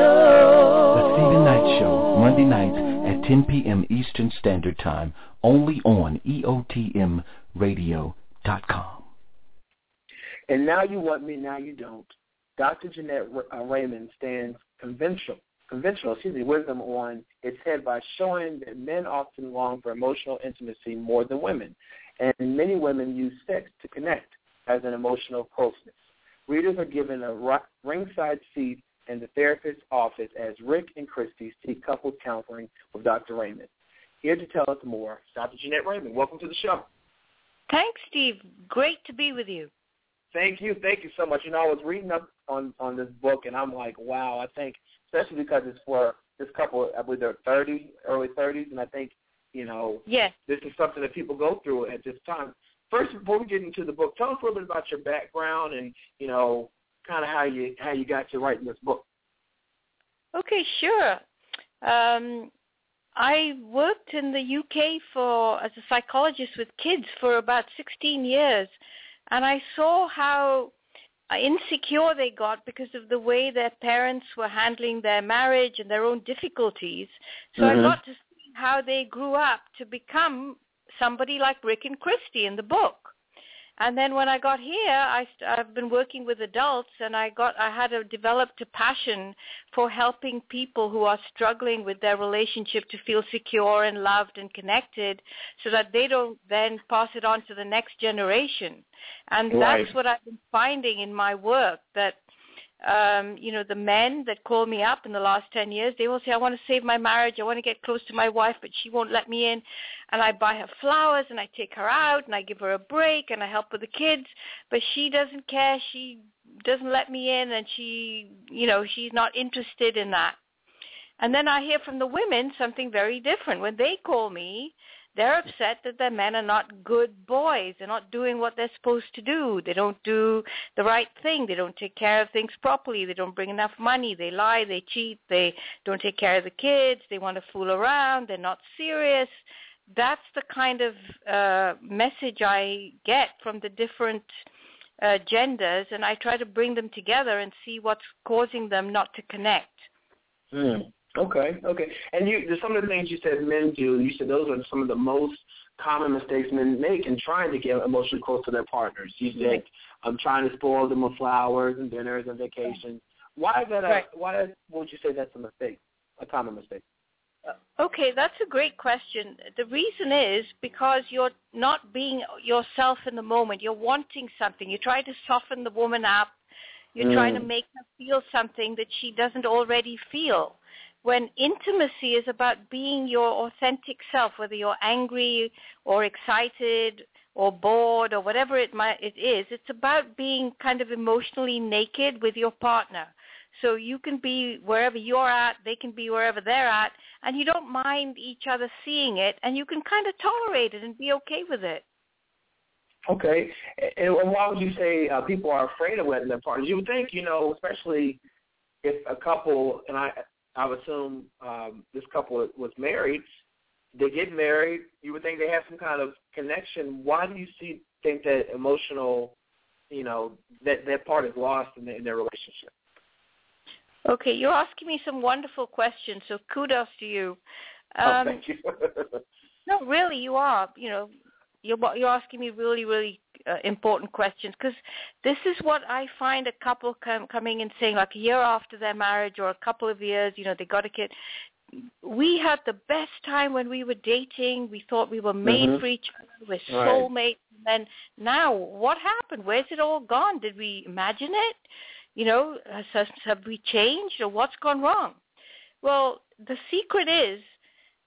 The Steven Knight Show, Monday nights 10 p.m. Eastern Standard Time, only on EOTMRadio.com. And now you want me, now you don't. Dr. Jeanette uh, Raymond stands conventional, conventional, excuse me, wisdom on its head by showing that men often long for emotional intimacy more than women, and many women use sex to connect as an emotional closeness. Readers are given a ringside seat in the therapist's office as Rick and Christy seek couples counseling with Dr. Raymond. Here to tell us more, Dr. Jeanette Raymond. Welcome to the show. Thanks, Steve. Great to be with you. Thank you. Thank you so much. You know, I was reading up on on this book, and I'm like, wow. I think, especially because it's for this couple. I believe they're 30, early 30s, and I think, you know, yes, this is something that people go through at this time. First, before we get into the book, tell us a little bit about your background and you know, kind of how you how you got to writing this book. Okay, sure. Um, I worked in the UK for as a psychologist with kids for about 16 years, and I saw how insecure they got because of the way their parents were handling their marriage and their own difficulties. So mm-hmm. I got to see how they grew up to become somebody like Rick and Christie in the book. And then when I got here, I, I've been working with adults, and I got I had a, developed a passion for helping people who are struggling with their relationship to feel secure and loved and connected, so that they don't then pass it on to the next generation. And right. that's what I've been finding in my work that um, you know, the men that call me up in the last 10 years, they will say, I want to save my marriage. I want to get close to my wife, but she won't let me in. And I buy her flowers and I take her out and I give her a break and I help with the kids, but she doesn't care. She doesn't let me in and she, you know, she's not interested in that. And then I hear from the women something very different. When they call me, they're upset that their men are not good boys. They're not doing what they're supposed to do. They don't do the right thing. They don't take care of things properly. They don't bring enough money. They lie. They cheat. They don't take care of the kids. They want to fool around. They're not serious. That's the kind of uh, message I get from the different uh, genders, and I try to bring them together and see what's causing them not to connect. Mm. Okay, okay. And you, some of the things you said men do, you said those are some of the most common mistakes men make in trying to get emotionally close to their partners. You said, I'm trying to spoil them with flowers and dinners and vacations. Why is that? A, right. Why would you say that's a mistake? A common mistake. Okay, that's a great question. The reason is because you're not being yourself in the moment. You're wanting something. You try to soften the woman up. You're mm. trying to make her feel something that she doesn't already feel when intimacy is about being your authentic self, whether you're angry or excited or bored or whatever it might it is, it's about being kind of emotionally naked with your partner. So you can be wherever you're at, they can be wherever they're at, and you don't mind each other seeing it, and you can kind of tolerate it and be okay with it. Okay, and why would you say uh, people are afraid of letting their partners? You would think, you know, especially if a couple, and I I would assume um, this couple was married. They get married. You would think they have some kind of connection. Why do you see think that emotional, you know, that that part is lost in, the, in their relationship? Okay, you're asking me some wonderful questions, so kudos to you. Oh, um, oh, thank you. no, really, you are. You know, you're you're asking me really, really uh, important questions because this is what I find a couple com- coming and saying like a year after their marriage or a couple of years, you know, they got a kid. We had the best time when we were dating. We thought we were made mm-hmm. for each other. We're right. soulmates. And then now, what happened? Where's it all gone? Did we imagine it? You know, has, have we changed or what's gone wrong? Well, the secret is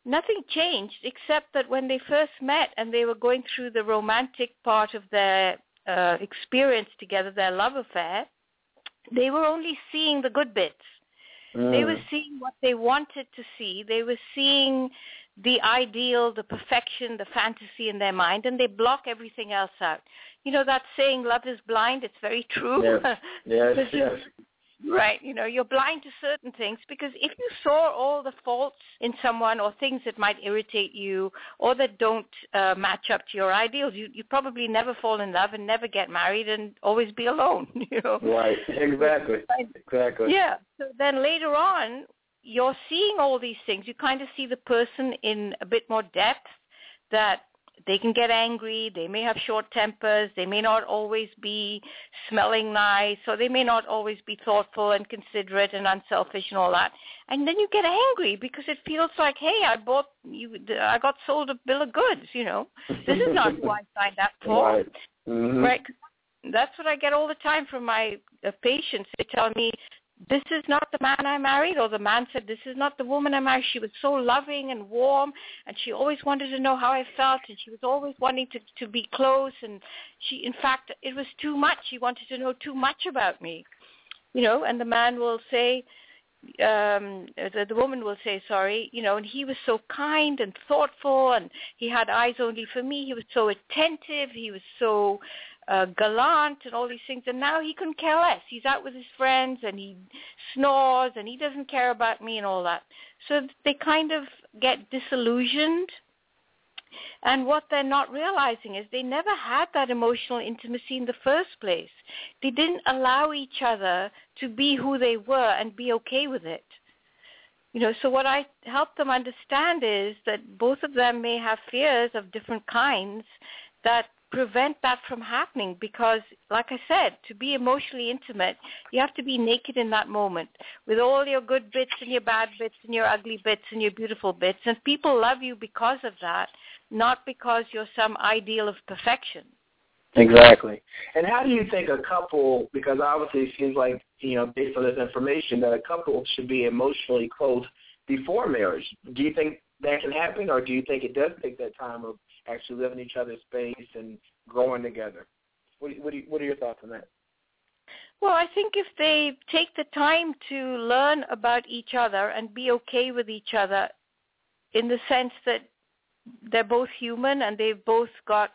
nothing changed except that when they first met and they were going through the romantic part of their uh, experience together, their love affair, they were only seeing the good bits. Mm. They were seeing what they wanted to see. They were seeing the ideal, the perfection, the fantasy in their mind, and they block everything else out. You know that saying, "Love is blind." It's very true. Yes, yes, yes. Right. You know, you're blind to certain things because if you saw all the faults in someone or things that might irritate you or that don't uh, match up to your ideals, you you probably never fall in love and never get married and always be alone. You know. Right. Exactly. Exactly. Yeah. So then later on, you're seeing all these things. You kind of see the person in a bit more depth that they can get angry, they may have short tempers, they may not always be smelling nice, So they may not always be thoughtful and considerate and unselfish and all that. And then you get angry because it feels like, hey, I bought you, I got sold a bill of goods. You know, this is not who I signed up for. Right. Mhm. Right. That's what I get all the time from my uh, patients. They tell me, this is not the man I married, or the man said, this is not the woman I married. She was so loving and warm, and she always wanted to know how I felt, and she was always wanting to, to be close, and she, in fact, it was too much. She wanted to know too much about me. You know, and the man will say, um the, the woman will say sorry you know and he was so kind and thoughtful and he had eyes only for me he was so attentive he was so uh, gallant and all these things and now he couldn't care less he's out with his friends and he snores and he doesn't care about me and all that so they kind of get disillusioned and what they're not realizing is they never had that emotional intimacy in the first place. They didn't allow each other to be who they were and be okay with it. You know, so what I help them understand is that both of them may have fears of different kinds that prevent that from happening because like I said, to be emotionally intimate, you have to be naked in that moment with all your good bits and your bad bits and your ugly bits and your beautiful bits and people love you because of that, not because you're some ideal of perfection. Exactly. And how do you think a couple, because obviously it seems like, you know, based on this information, that a couple should be emotionally close before marriage. Do you think that can happen, or do you think it does take that time of actually living each other's space and growing together? What, do you- what, do you, what are your thoughts on that? Well, I think if they take the time to learn about each other and be okay with each other in the sense that they're both human and they've both got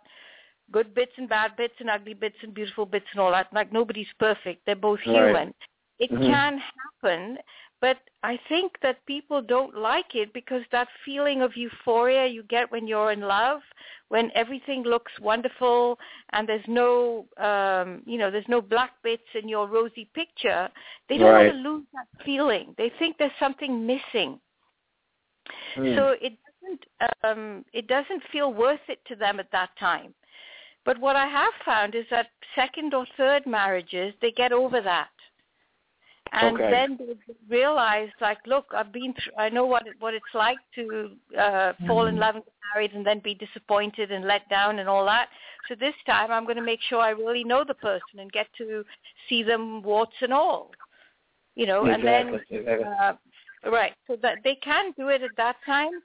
good bits and bad bits and ugly bits and beautiful bits and all that. Like nobody's perfect. They're both Right. human. It Mhm. can happen, but I think that people don't like it because that feeling of euphoria you get when you're in love, when everything looks wonderful and there's no, um, you know, there's no black bits in your rosy picture, they don't Right. want to lose that feeling. They think there's something missing. Hmm. So it doesn't um, it doesn't feel worth it to them at that time. But what I have found is that second or third marriages they get over that, and Okay. then they realize like, look, I've been through, I know what it, what it's like to uh, fall in love and get married and then be disappointed and let down and all that. So this time I'm going to make sure I really know the person and get to see them warts and all. You know, and then Exactly, exactly. uh, right, so that they can do it at that time,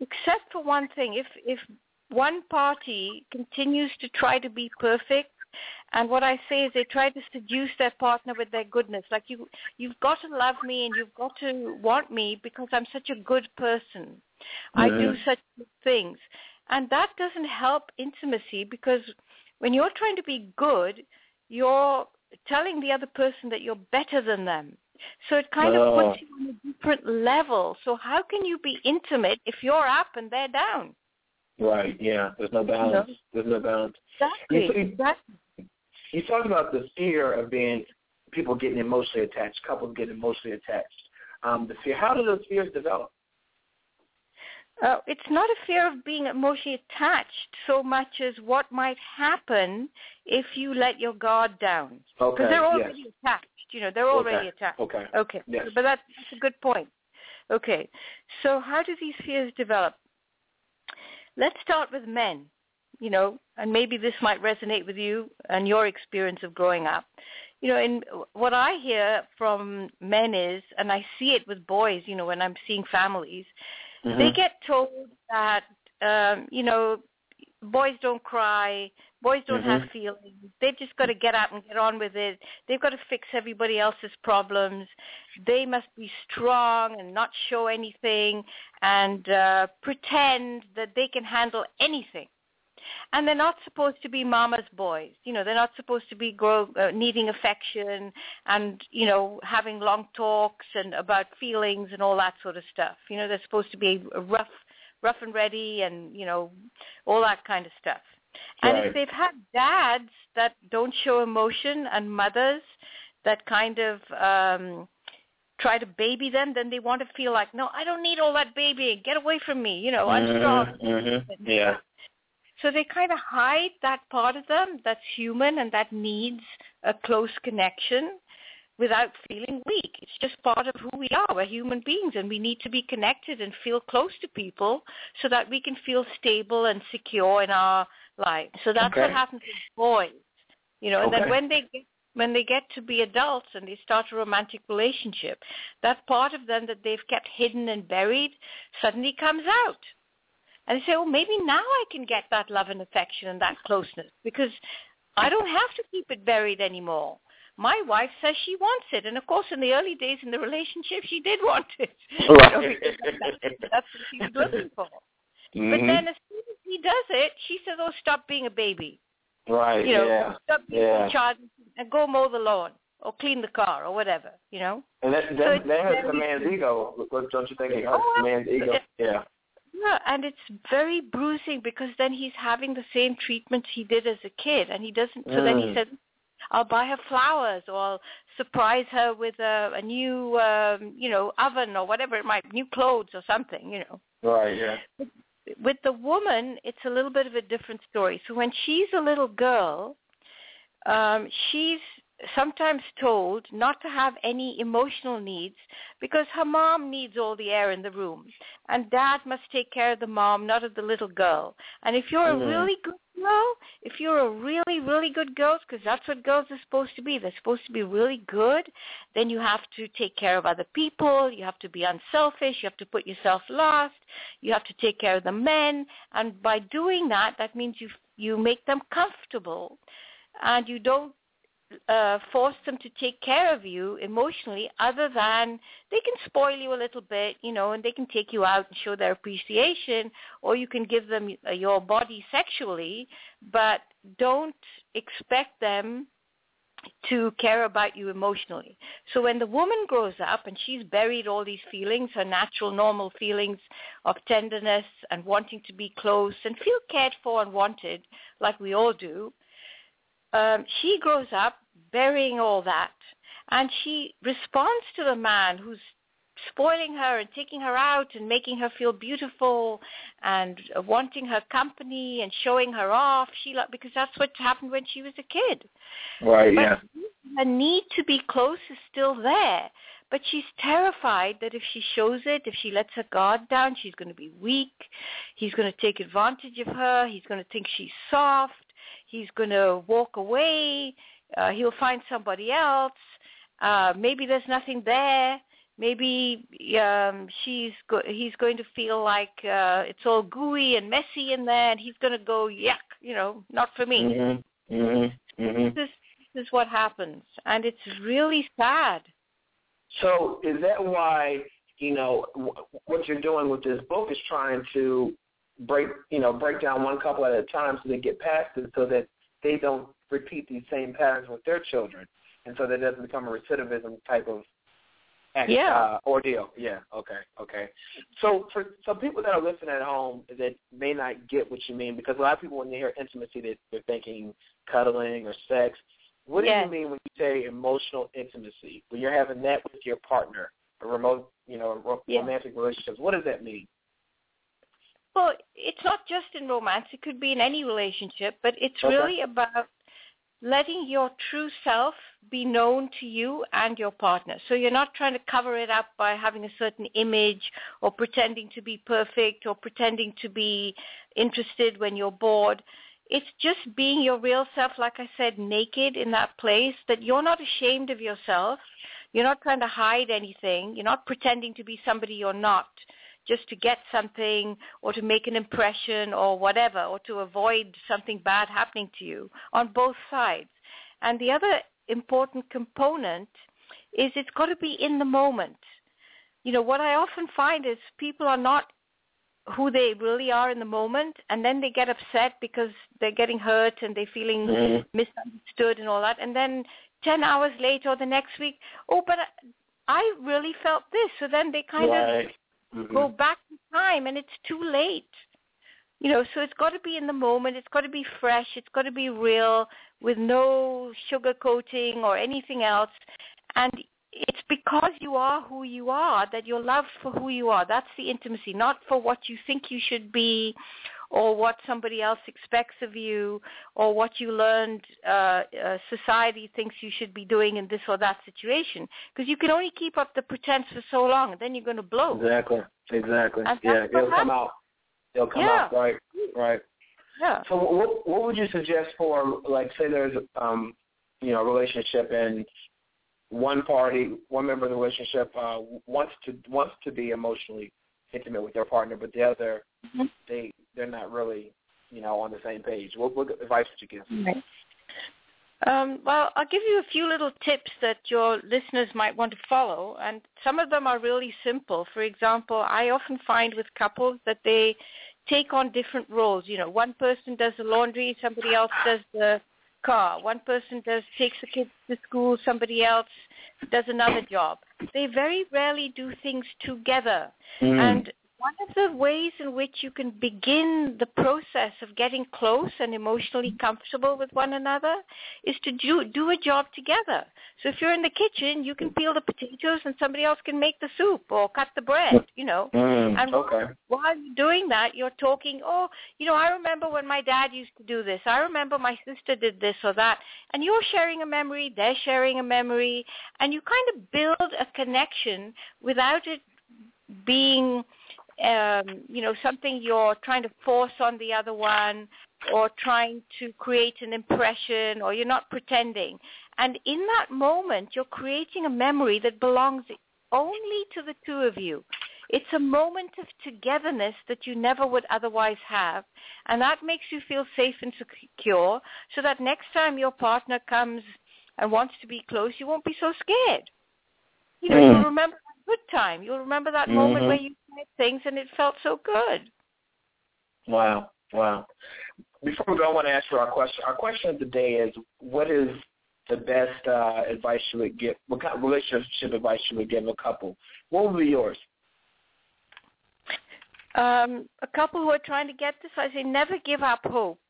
except for one thing. If if one party continues to try to be perfect, and what I say is they try to seduce their partner with their goodness, like you you've got to love me and you've got to want me because I'm such a good person. I do such good things, and that doesn't help intimacy because when you're trying to be good, you're telling the other person that you're better than them. So it kind of puts Oh. you on a different level. So how can you be intimate if you're up and they're down? Right. Yeah. There's no balance. There's no balance. Exactly. You exactly. You talked about the fear of being people getting emotionally attached, couples getting emotionally attached. Um, the fear. How do those fears develop? Uh, it's not a fear of being emotionally attached so much as what might happen if you let your guard down. Because Okay, they're yes. already attached. You know, they're already Okay, attached. okay, Okay. yes. But that's, that's a good point. Okay. So how do these fears develop? Let's start with men, you know, and maybe this might resonate with you and your experience of growing up. You know, and what I hear from men is, and I see it with boys, you know, when I'm seeing families, they Mhm. get told that, um, you know, boys don't cry, Boys don't Mhm. have feelings. They've just got to get up and get on with it. They've got to fix everybody else's problems. They must be strong and not show anything and uh, pretend that they can handle anything. And they're not supposed to be mama's boys. You know, they're not supposed to be grow, uh, needing affection and, you know, having long talks and about feelings and all that sort of stuff. You know, they're supposed to be rough, rough and ready and, you know, all that kind of stuff. And Right. if they've had dads that don't show emotion and mothers that kind of um try to baby them, then they want to feel like, no, I don't need all that babying. Get away from me. You know, I'm strong. Mhm. Yeah. So they kind of hide that part of them that's human and that needs a close connection without feeling weak. It's just part of who we are. We're human beings and we need to be connected and feel close to people so that we can feel stable and secure in our lives. So that's Okay. what happens with boys. You know, and then when they get when they get to be adults and they start a romantic relationship, that part of them that they've kept hidden and buried suddenly comes out. And they say, oh, maybe now I can get that love and affection and that closeness because I don't have to keep it buried anymore. My wife says she wants it. And of course, in the early days in the relationship, she did want it. You know, Right. because that's, what she was looking for. But Mhm. then as soon as he does it, she says, oh, stop being a baby. Right. You know, yeah. stop being Yeah. a child and go mow the lawn or clean the car or whatever, you know? And that So that, it's that hurts the man's ego. Don't you think it hurts Oh, the man's ego? yeah. Yeah. Yeah, and it's very bruising because then he's having the same treatment he did as a kid, and he doesn't. So then he Mm. says, "I'll buy her flowers, or I'll surprise her with a, a new, um, you know, oven or whatever it might, new clothes or something, you know." Right. Yeah. With the woman, it's a little bit of a different story. So when she's a little girl, um, she's sometimes told not to have any emotional needs because her mom needs all the air in the room. And dad must take care of the mom not of the little girl. And if you're Mhm. a really good girl if you're a really really good girl because that's what girls are supposed to be they're supposed to be really good then you have to take care of other people you have to be unselfish you have to put yourself last you have to take care of the men. And by doing that that means you you make them comfortable. And you don't uh, force them to take care of you emotionally other than they can spoil you a little bit, you know, and they can take you out and show their appreciation or you can give them uh, your body sexually, but don't expect them to care about you emotionally. So when the woman grows up and she's buried all these feelings, her natural normal feelings of tenderness and wanting to be close and feel cared for and wanted like we all do, um, she grows up burying all that and she responds to the man who's spoiling her and taking her out and making her feel beautiful and wanting her company and showing her off she like because that's what happened when she was a kid Right. but Yeah. the need to be close is still there but she's terrified that if she shows it if she lets her guard down she's going to be weak he's going to take advantage of her he's going to think she's soft he's going to walk away uh, he'll find somebody else uh maybe there's nothing there maybe um she's go- he's going to feel like uh it's all gooey and messy in there and he's going to go yuck you know not for me Mhm. Mhm. Mhm. this this is what happens and it's really sad So is that why you know w- what you're doing with this book is trying to break you know break down one couple at a time so they get past it so that they don't repeat these same patterns with their children and so that it doesn't become a recidivism type of act, Yeah. uh, ordeal. Yeah. Okay. Okay. So for some people that are listening at home that may not get what you mean because a lot of people when they hear intimacy they, they're thinking cuddling or sex. What do you mean when you say emotional intimacy? When you're having that with your partner, a remote, you know, ro- Yeah. romantic relationships. What does that mean? Well it's not just in romance it could be in any relationship but it's Okay. really about letting your true self be known to you and your partner. So you're not trying to cover it up by having a certain image or pretending to be perfect or pretending to be interested when you're bored. It's just being your real self, like I said, naked in that place, that you're not ashamed of yourself. You're not trying to hide anything. You're not pretending to be somebody you're not. Just to get something or to make an impression or whatever or to avoid something bad happening to you on both sides. And the other important component is it's got to be in the moment. You know, what I often find is people are not who they really are in the moment and then they get upset because they're getting hurt and they're feeling Mhm. misunderstood and all that and then 10 hours later or the next week oh but i really felt this so then they kind right. of Mhm. go back in time and it's too late. You know so it's got to be in the moment. It's got to be fresh. It's got to be real with no sugar coating or anything else. And it's because you are who you are that you're loved for who you are that's the intimacy not for what you think you should be or what somebody else expects of you or what you learned uh, uh, society thinks you should be doing in this or that situation because you can only keep up the pretense for so long and then you're going to blow Exactly. Exactly. And Yeah, it'll come out. It'll come Yeah. out. Right. Right. yeah So what what would you suggest for like say there's um you know a relationship and one party one member of the relationship uh wants to wants to be emotionally intimate with their partner but the other Mhm. they they're not really you know on the same page. What what advice would you give? Right. Um, well, I'll give you a few little tips that your listeners might want to follow, and some of them are really simple. For example, I often find with couples that they take on different roles. You know, one person does the laundry, somebody else does the car. One person does takes the kids to school, somebody else does another job. They very rarely do things together. Mm. And one of the ways in which you can begin the process of getting close and emotionally comfortable with one another is to do, do a job together. So if you're in the kitchen, you can peel the potatoes and somebody else can make the soup or cut the bread, you know. Mm. And okay. while you're doing that, you're talking, oh, you know, I remember when my dad used to do this. I remember my sister did this or that. And you're sharing a memory, they're sharing a memory, and you kind of build a connection without it being um, you know, something you're trying to force on the other one or trying to create an impression or you're not pretending. And in that moment, you're creating a memory that belongs only to the two of you. It's a moment of togetherness that you never would otherwise have. And that makes you feel safe and secure so that next time your partner comes and wants to be close, you won't be so scared. You know, Mm. you'll remember that good time. You'll remember that moment Mhm. where you tried things and it felt so good. Wow. Wow. Before we go, I want to ask you our question. Our question of the day is: What is the best uh, advice you would give? What kind of relationship advice you would give a couple? What would be yours? Um, a couple who are trying to get this, I say never give up hope.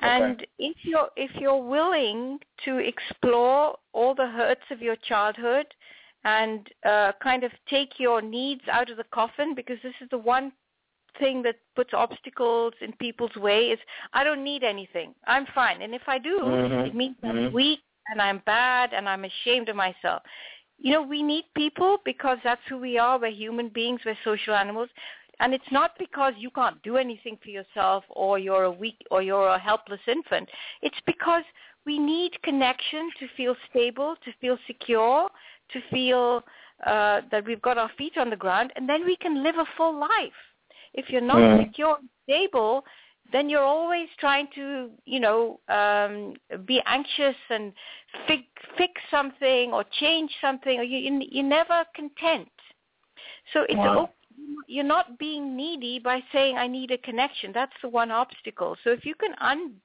And if you're if you're willing to explore all the hurts of your childhood and uh, kind of take your needs out of the coffin, because this is the one thing that puts obstacles in people's way is I don't need anything. I'm fine. And if I do, Mhm. it means I'm Mhm. weak and I'm bad and I'm ashamed of myself. You know, we need people because that's who we are. We're human beings. We're social animals. And it's not because you can't do anything for yourself or you're a weak or you're a helpless infant. It's because we need connection to feel stable, to feel secure, to feel uh, that we've got our feet on the ground, and then we can live a full life. If you're not Mhm. secure and stable, then you're always trying to, you know, um, be anxious and fix, fix something or change something, or you, you, you're never content. So it's Wow. o- you're not being needy by saying I need a connection. That's the one obstacle. So if you can un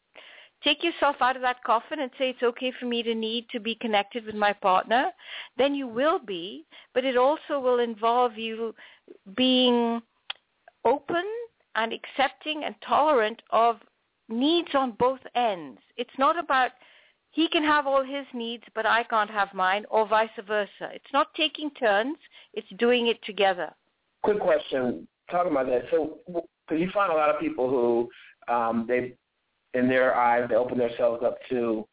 take yourself out of that coffin and say it's okay for me to need to be connected with my partner, then you will be, but it also will involve you being open and accepting and tolerant of needs on both ends. It's not about he can have all his needs, but I can't have mine, or vice versa. It's not taking turns, it's doing it together. Quick question, talking about that. So, because you find a lot of people who um, they, in their eyes, they open themselves up to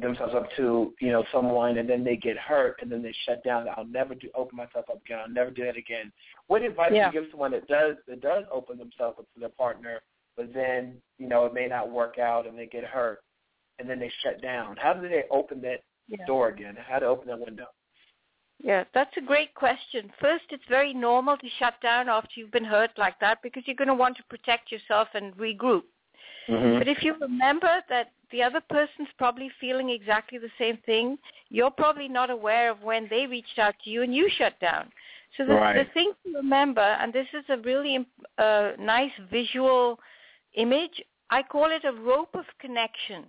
themselves up to you know someone, and then they get hurt, and then they shut down. I'll never do open myself up again. I'll never do that again. What advice Yeah. do you give someone that does that does open themselves up to their partner, but then you know it may not work out, and they get hurt, and then they shut down? How do they open that Yeah. door again? How to open that window? Yeah, that's a great question. First, it's very normal to shut down after you've been hurt like that because you're going to want to protect yourself and regroup. Mm-hmm. But if you remember that the other person's probably feeling exactly the same thing, you're probably not aware of when they reached out to you and you shut down. So the, Right. the thing to remember, and this is a really uh, nice visual image, I call it a rope of connection.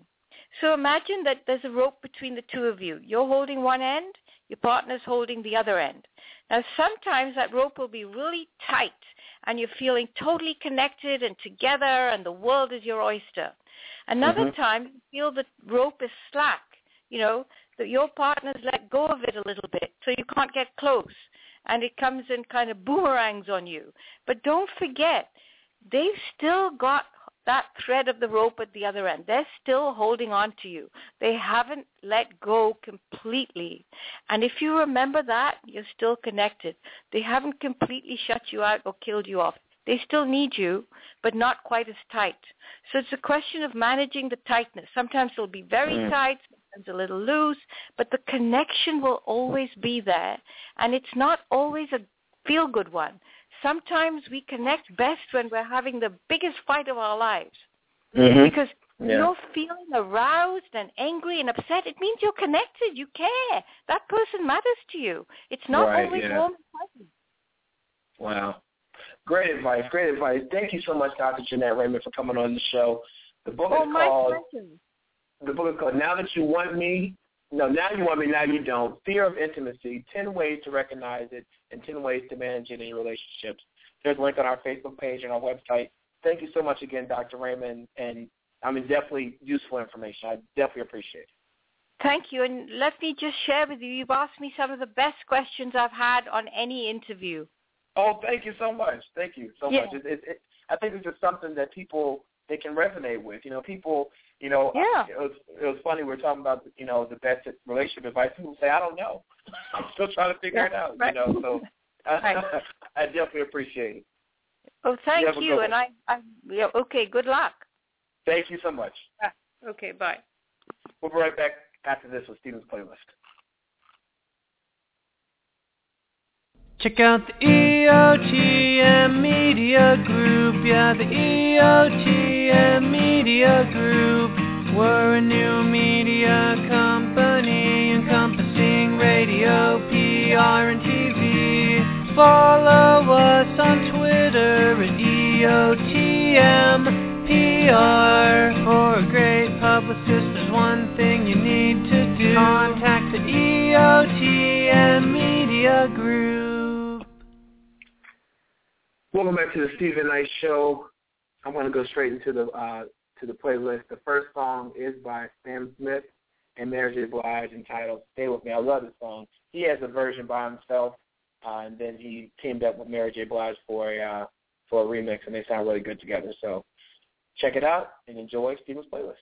So imagine that there's a rope between the two of you. You're holding one end, your partner's holding the other end. Now sometimes that rope will be really tight and you're feeling totally connected and together and the world is your oyster. Another Mhm. time you feel the rope is slack, you know, that your partner's let go of it a little bit so you can't get close and it comes in kind of boomerangs on you. But don't forget, they've still got that thread of the rope at the other end. They're still holding on to you. They haven't let go completely. And if you remember that, you're still connected. They haven't completely shut you out or killed you off. They still need you, but not quite as tight. So it's a question of managing the tightness. Sometimes it'll be very Mm. tight, sometimes a little loose, but the connection will always be there. And it's not always a feel-good one. Sometimes we connect best when we're having the biggest fight of our lives. Mm-hmm. Because Yeah. you're feeling aroused and angry and upset. It means you're connected. You care. That person matters to you. It's not Right, always yeah. warm and fuzzy. Wow. Great advice. Great advice. Thank you so much, Dr. Jeanette Raymond, for coming on the show. The book Oh, is called pleasure. the book is called Now That You Want Me. No, now you want me, now you don't. Fear of intimacy, ten ways to recognize it and ten ways to manage it in your relationships. There's a link on our Facebook page and our website. Thank you so much again, Dr. Raymond, and I mean definitely useful information. I definitely appreciate it. Thank you. And let me just share with you, you've asked me some of the best questions I've had on any interview. Oh, thank you so much. Thank you so Yeah. much. It, it, it, I think it's just something that people they can resonate with. You know, people. You know, Yeah. it was it was funny. We were talking about you know the best relationship advice. People say, I don't know. I'm still trying to figure it out. right. You know, so Right. I definitely appreciate it. Oh, thank have a you. And. I, I, yeah, okay, good luck. Thank you so much. Okay, bye. We'll be right back after this with Steven's playlist. Check out the EOTM Media Group. Yeah, the EOTM Media Group. We're a new media company encompassing radio, PR, and TV. Follow us on Twitter at E EOTM PR. For a great publicist, there's one thing you need to do. Contact the EOTM Media Group. Welcome back to the Steven Knight Show. I'm going to go straight into the uh, to the playlist. The first song is by Sam Smith and Mary J. Blige entitled "Stay with Me." I love this song. He has a version by himself, uh, and then he teamed up with Mary J. Blige for a uh, for a remix, and they sound really good together. So check it out and enjoy Steven's playlist.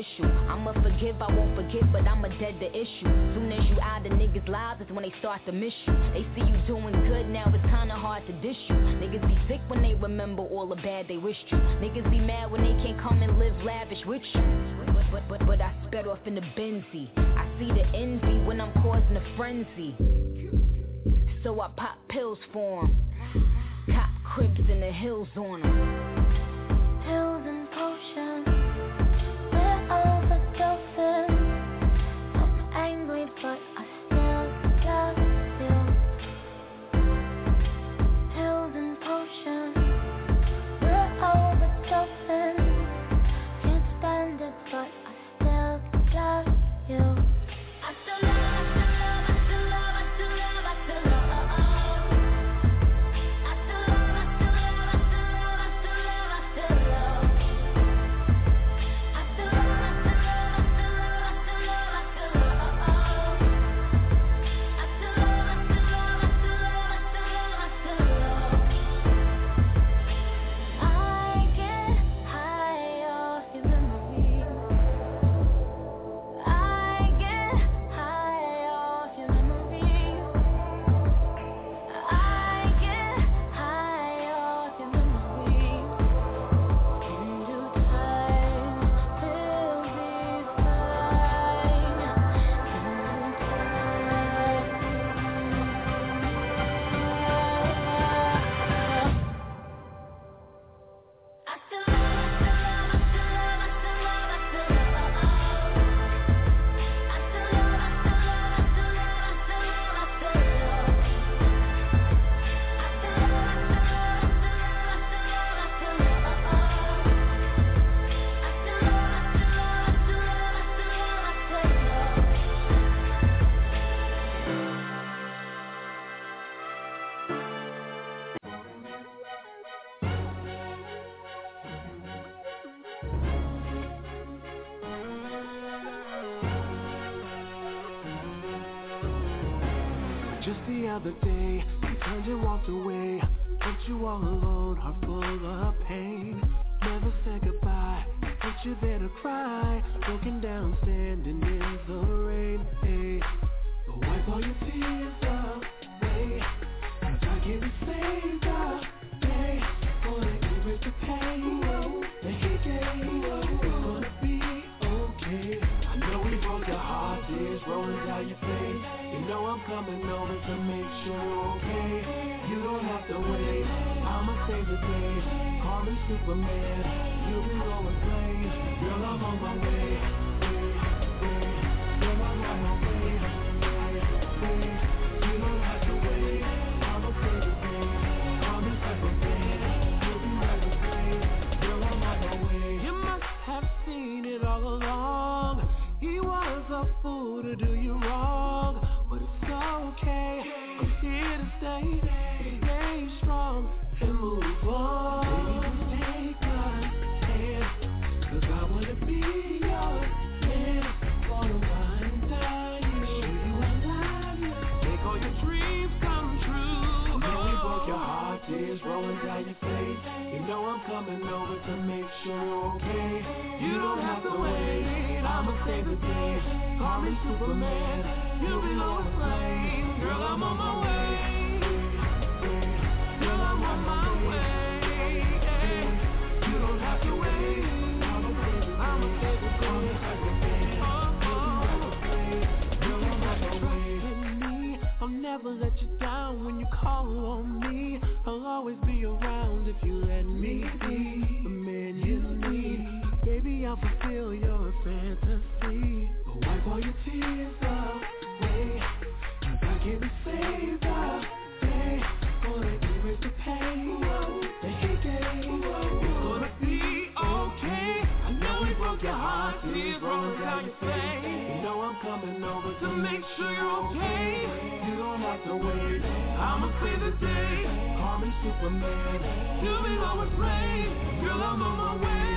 official. I'ma forgive, I won't forget, but I'ma dead the issue. Soon as you out of niggas' lives is when they start to miss you. They see you doing good, now it's kinda hard to dish you. Niggas be sick when they remember all the bad they wished you. Niggas be mad when they can't come and live lavish with you. But, but, but, but I sped off in the Benzie. I see the envy when I'm causing a frenzy. So I pop pills for 'em. Cop cribs in the hills on 'em. Pills and potions overdosing I'm angry but. Coming over to make sure you're okay. You don't have to wait, I'ma save the day. Call me Superman, you'll be Lois Lane. Girl, I'm on my way. Girl, I'm on my way. You don't have to wait, I'ma save the day. Call me Superman. You'll be Lois Lane. Girl, I'm on my way. I'll never let you down when you call on me. I'll always be around if you let me be the man you need. Baby, I'll fulfill your fantasy. But wipe all your tears away. Cause I can save the day. Gonna erase the pain. Your heart, tears rolling down your face. You know I'm coming over to make sure you're okay. You don't have to wait. I'ma save the day. Call me Superman. You be always brave. Girl, I'm on my way.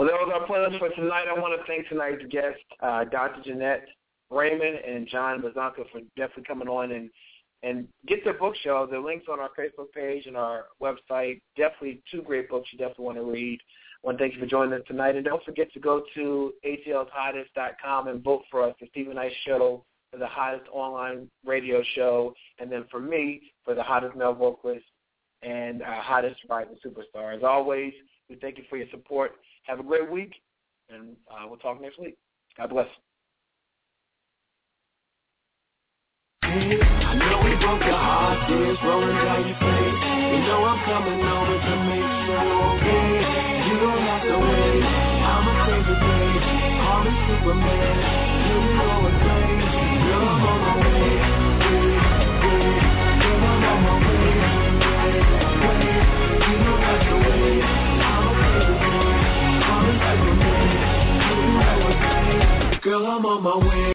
Well, that was our plans for tonight. I want to thank tonight's guests, uh, Dr. Jeanette Raymond and John Buzzanca for definitely coming on and and get their book show. The links on our Facebook page and our website. Definitely two great books you definitely want to read. I want to thank you for joining us tonight. And don't forget to go to atlshottest.com and vote for us, the Steven Knight Show, for the hottest online radio show. And then for me, for the hottest male vocalist and uh, hottest rising superstar. As always, we thank you for your support. Have a great week, and uh, we'll talk next week. God bless. I know we broke your heart, tears rolling down your face. You know I'm coming over to make sure you're okay. You don't have to wait. I'ma. Call me Superman. You I'm on my way. Girl, I'm on my way.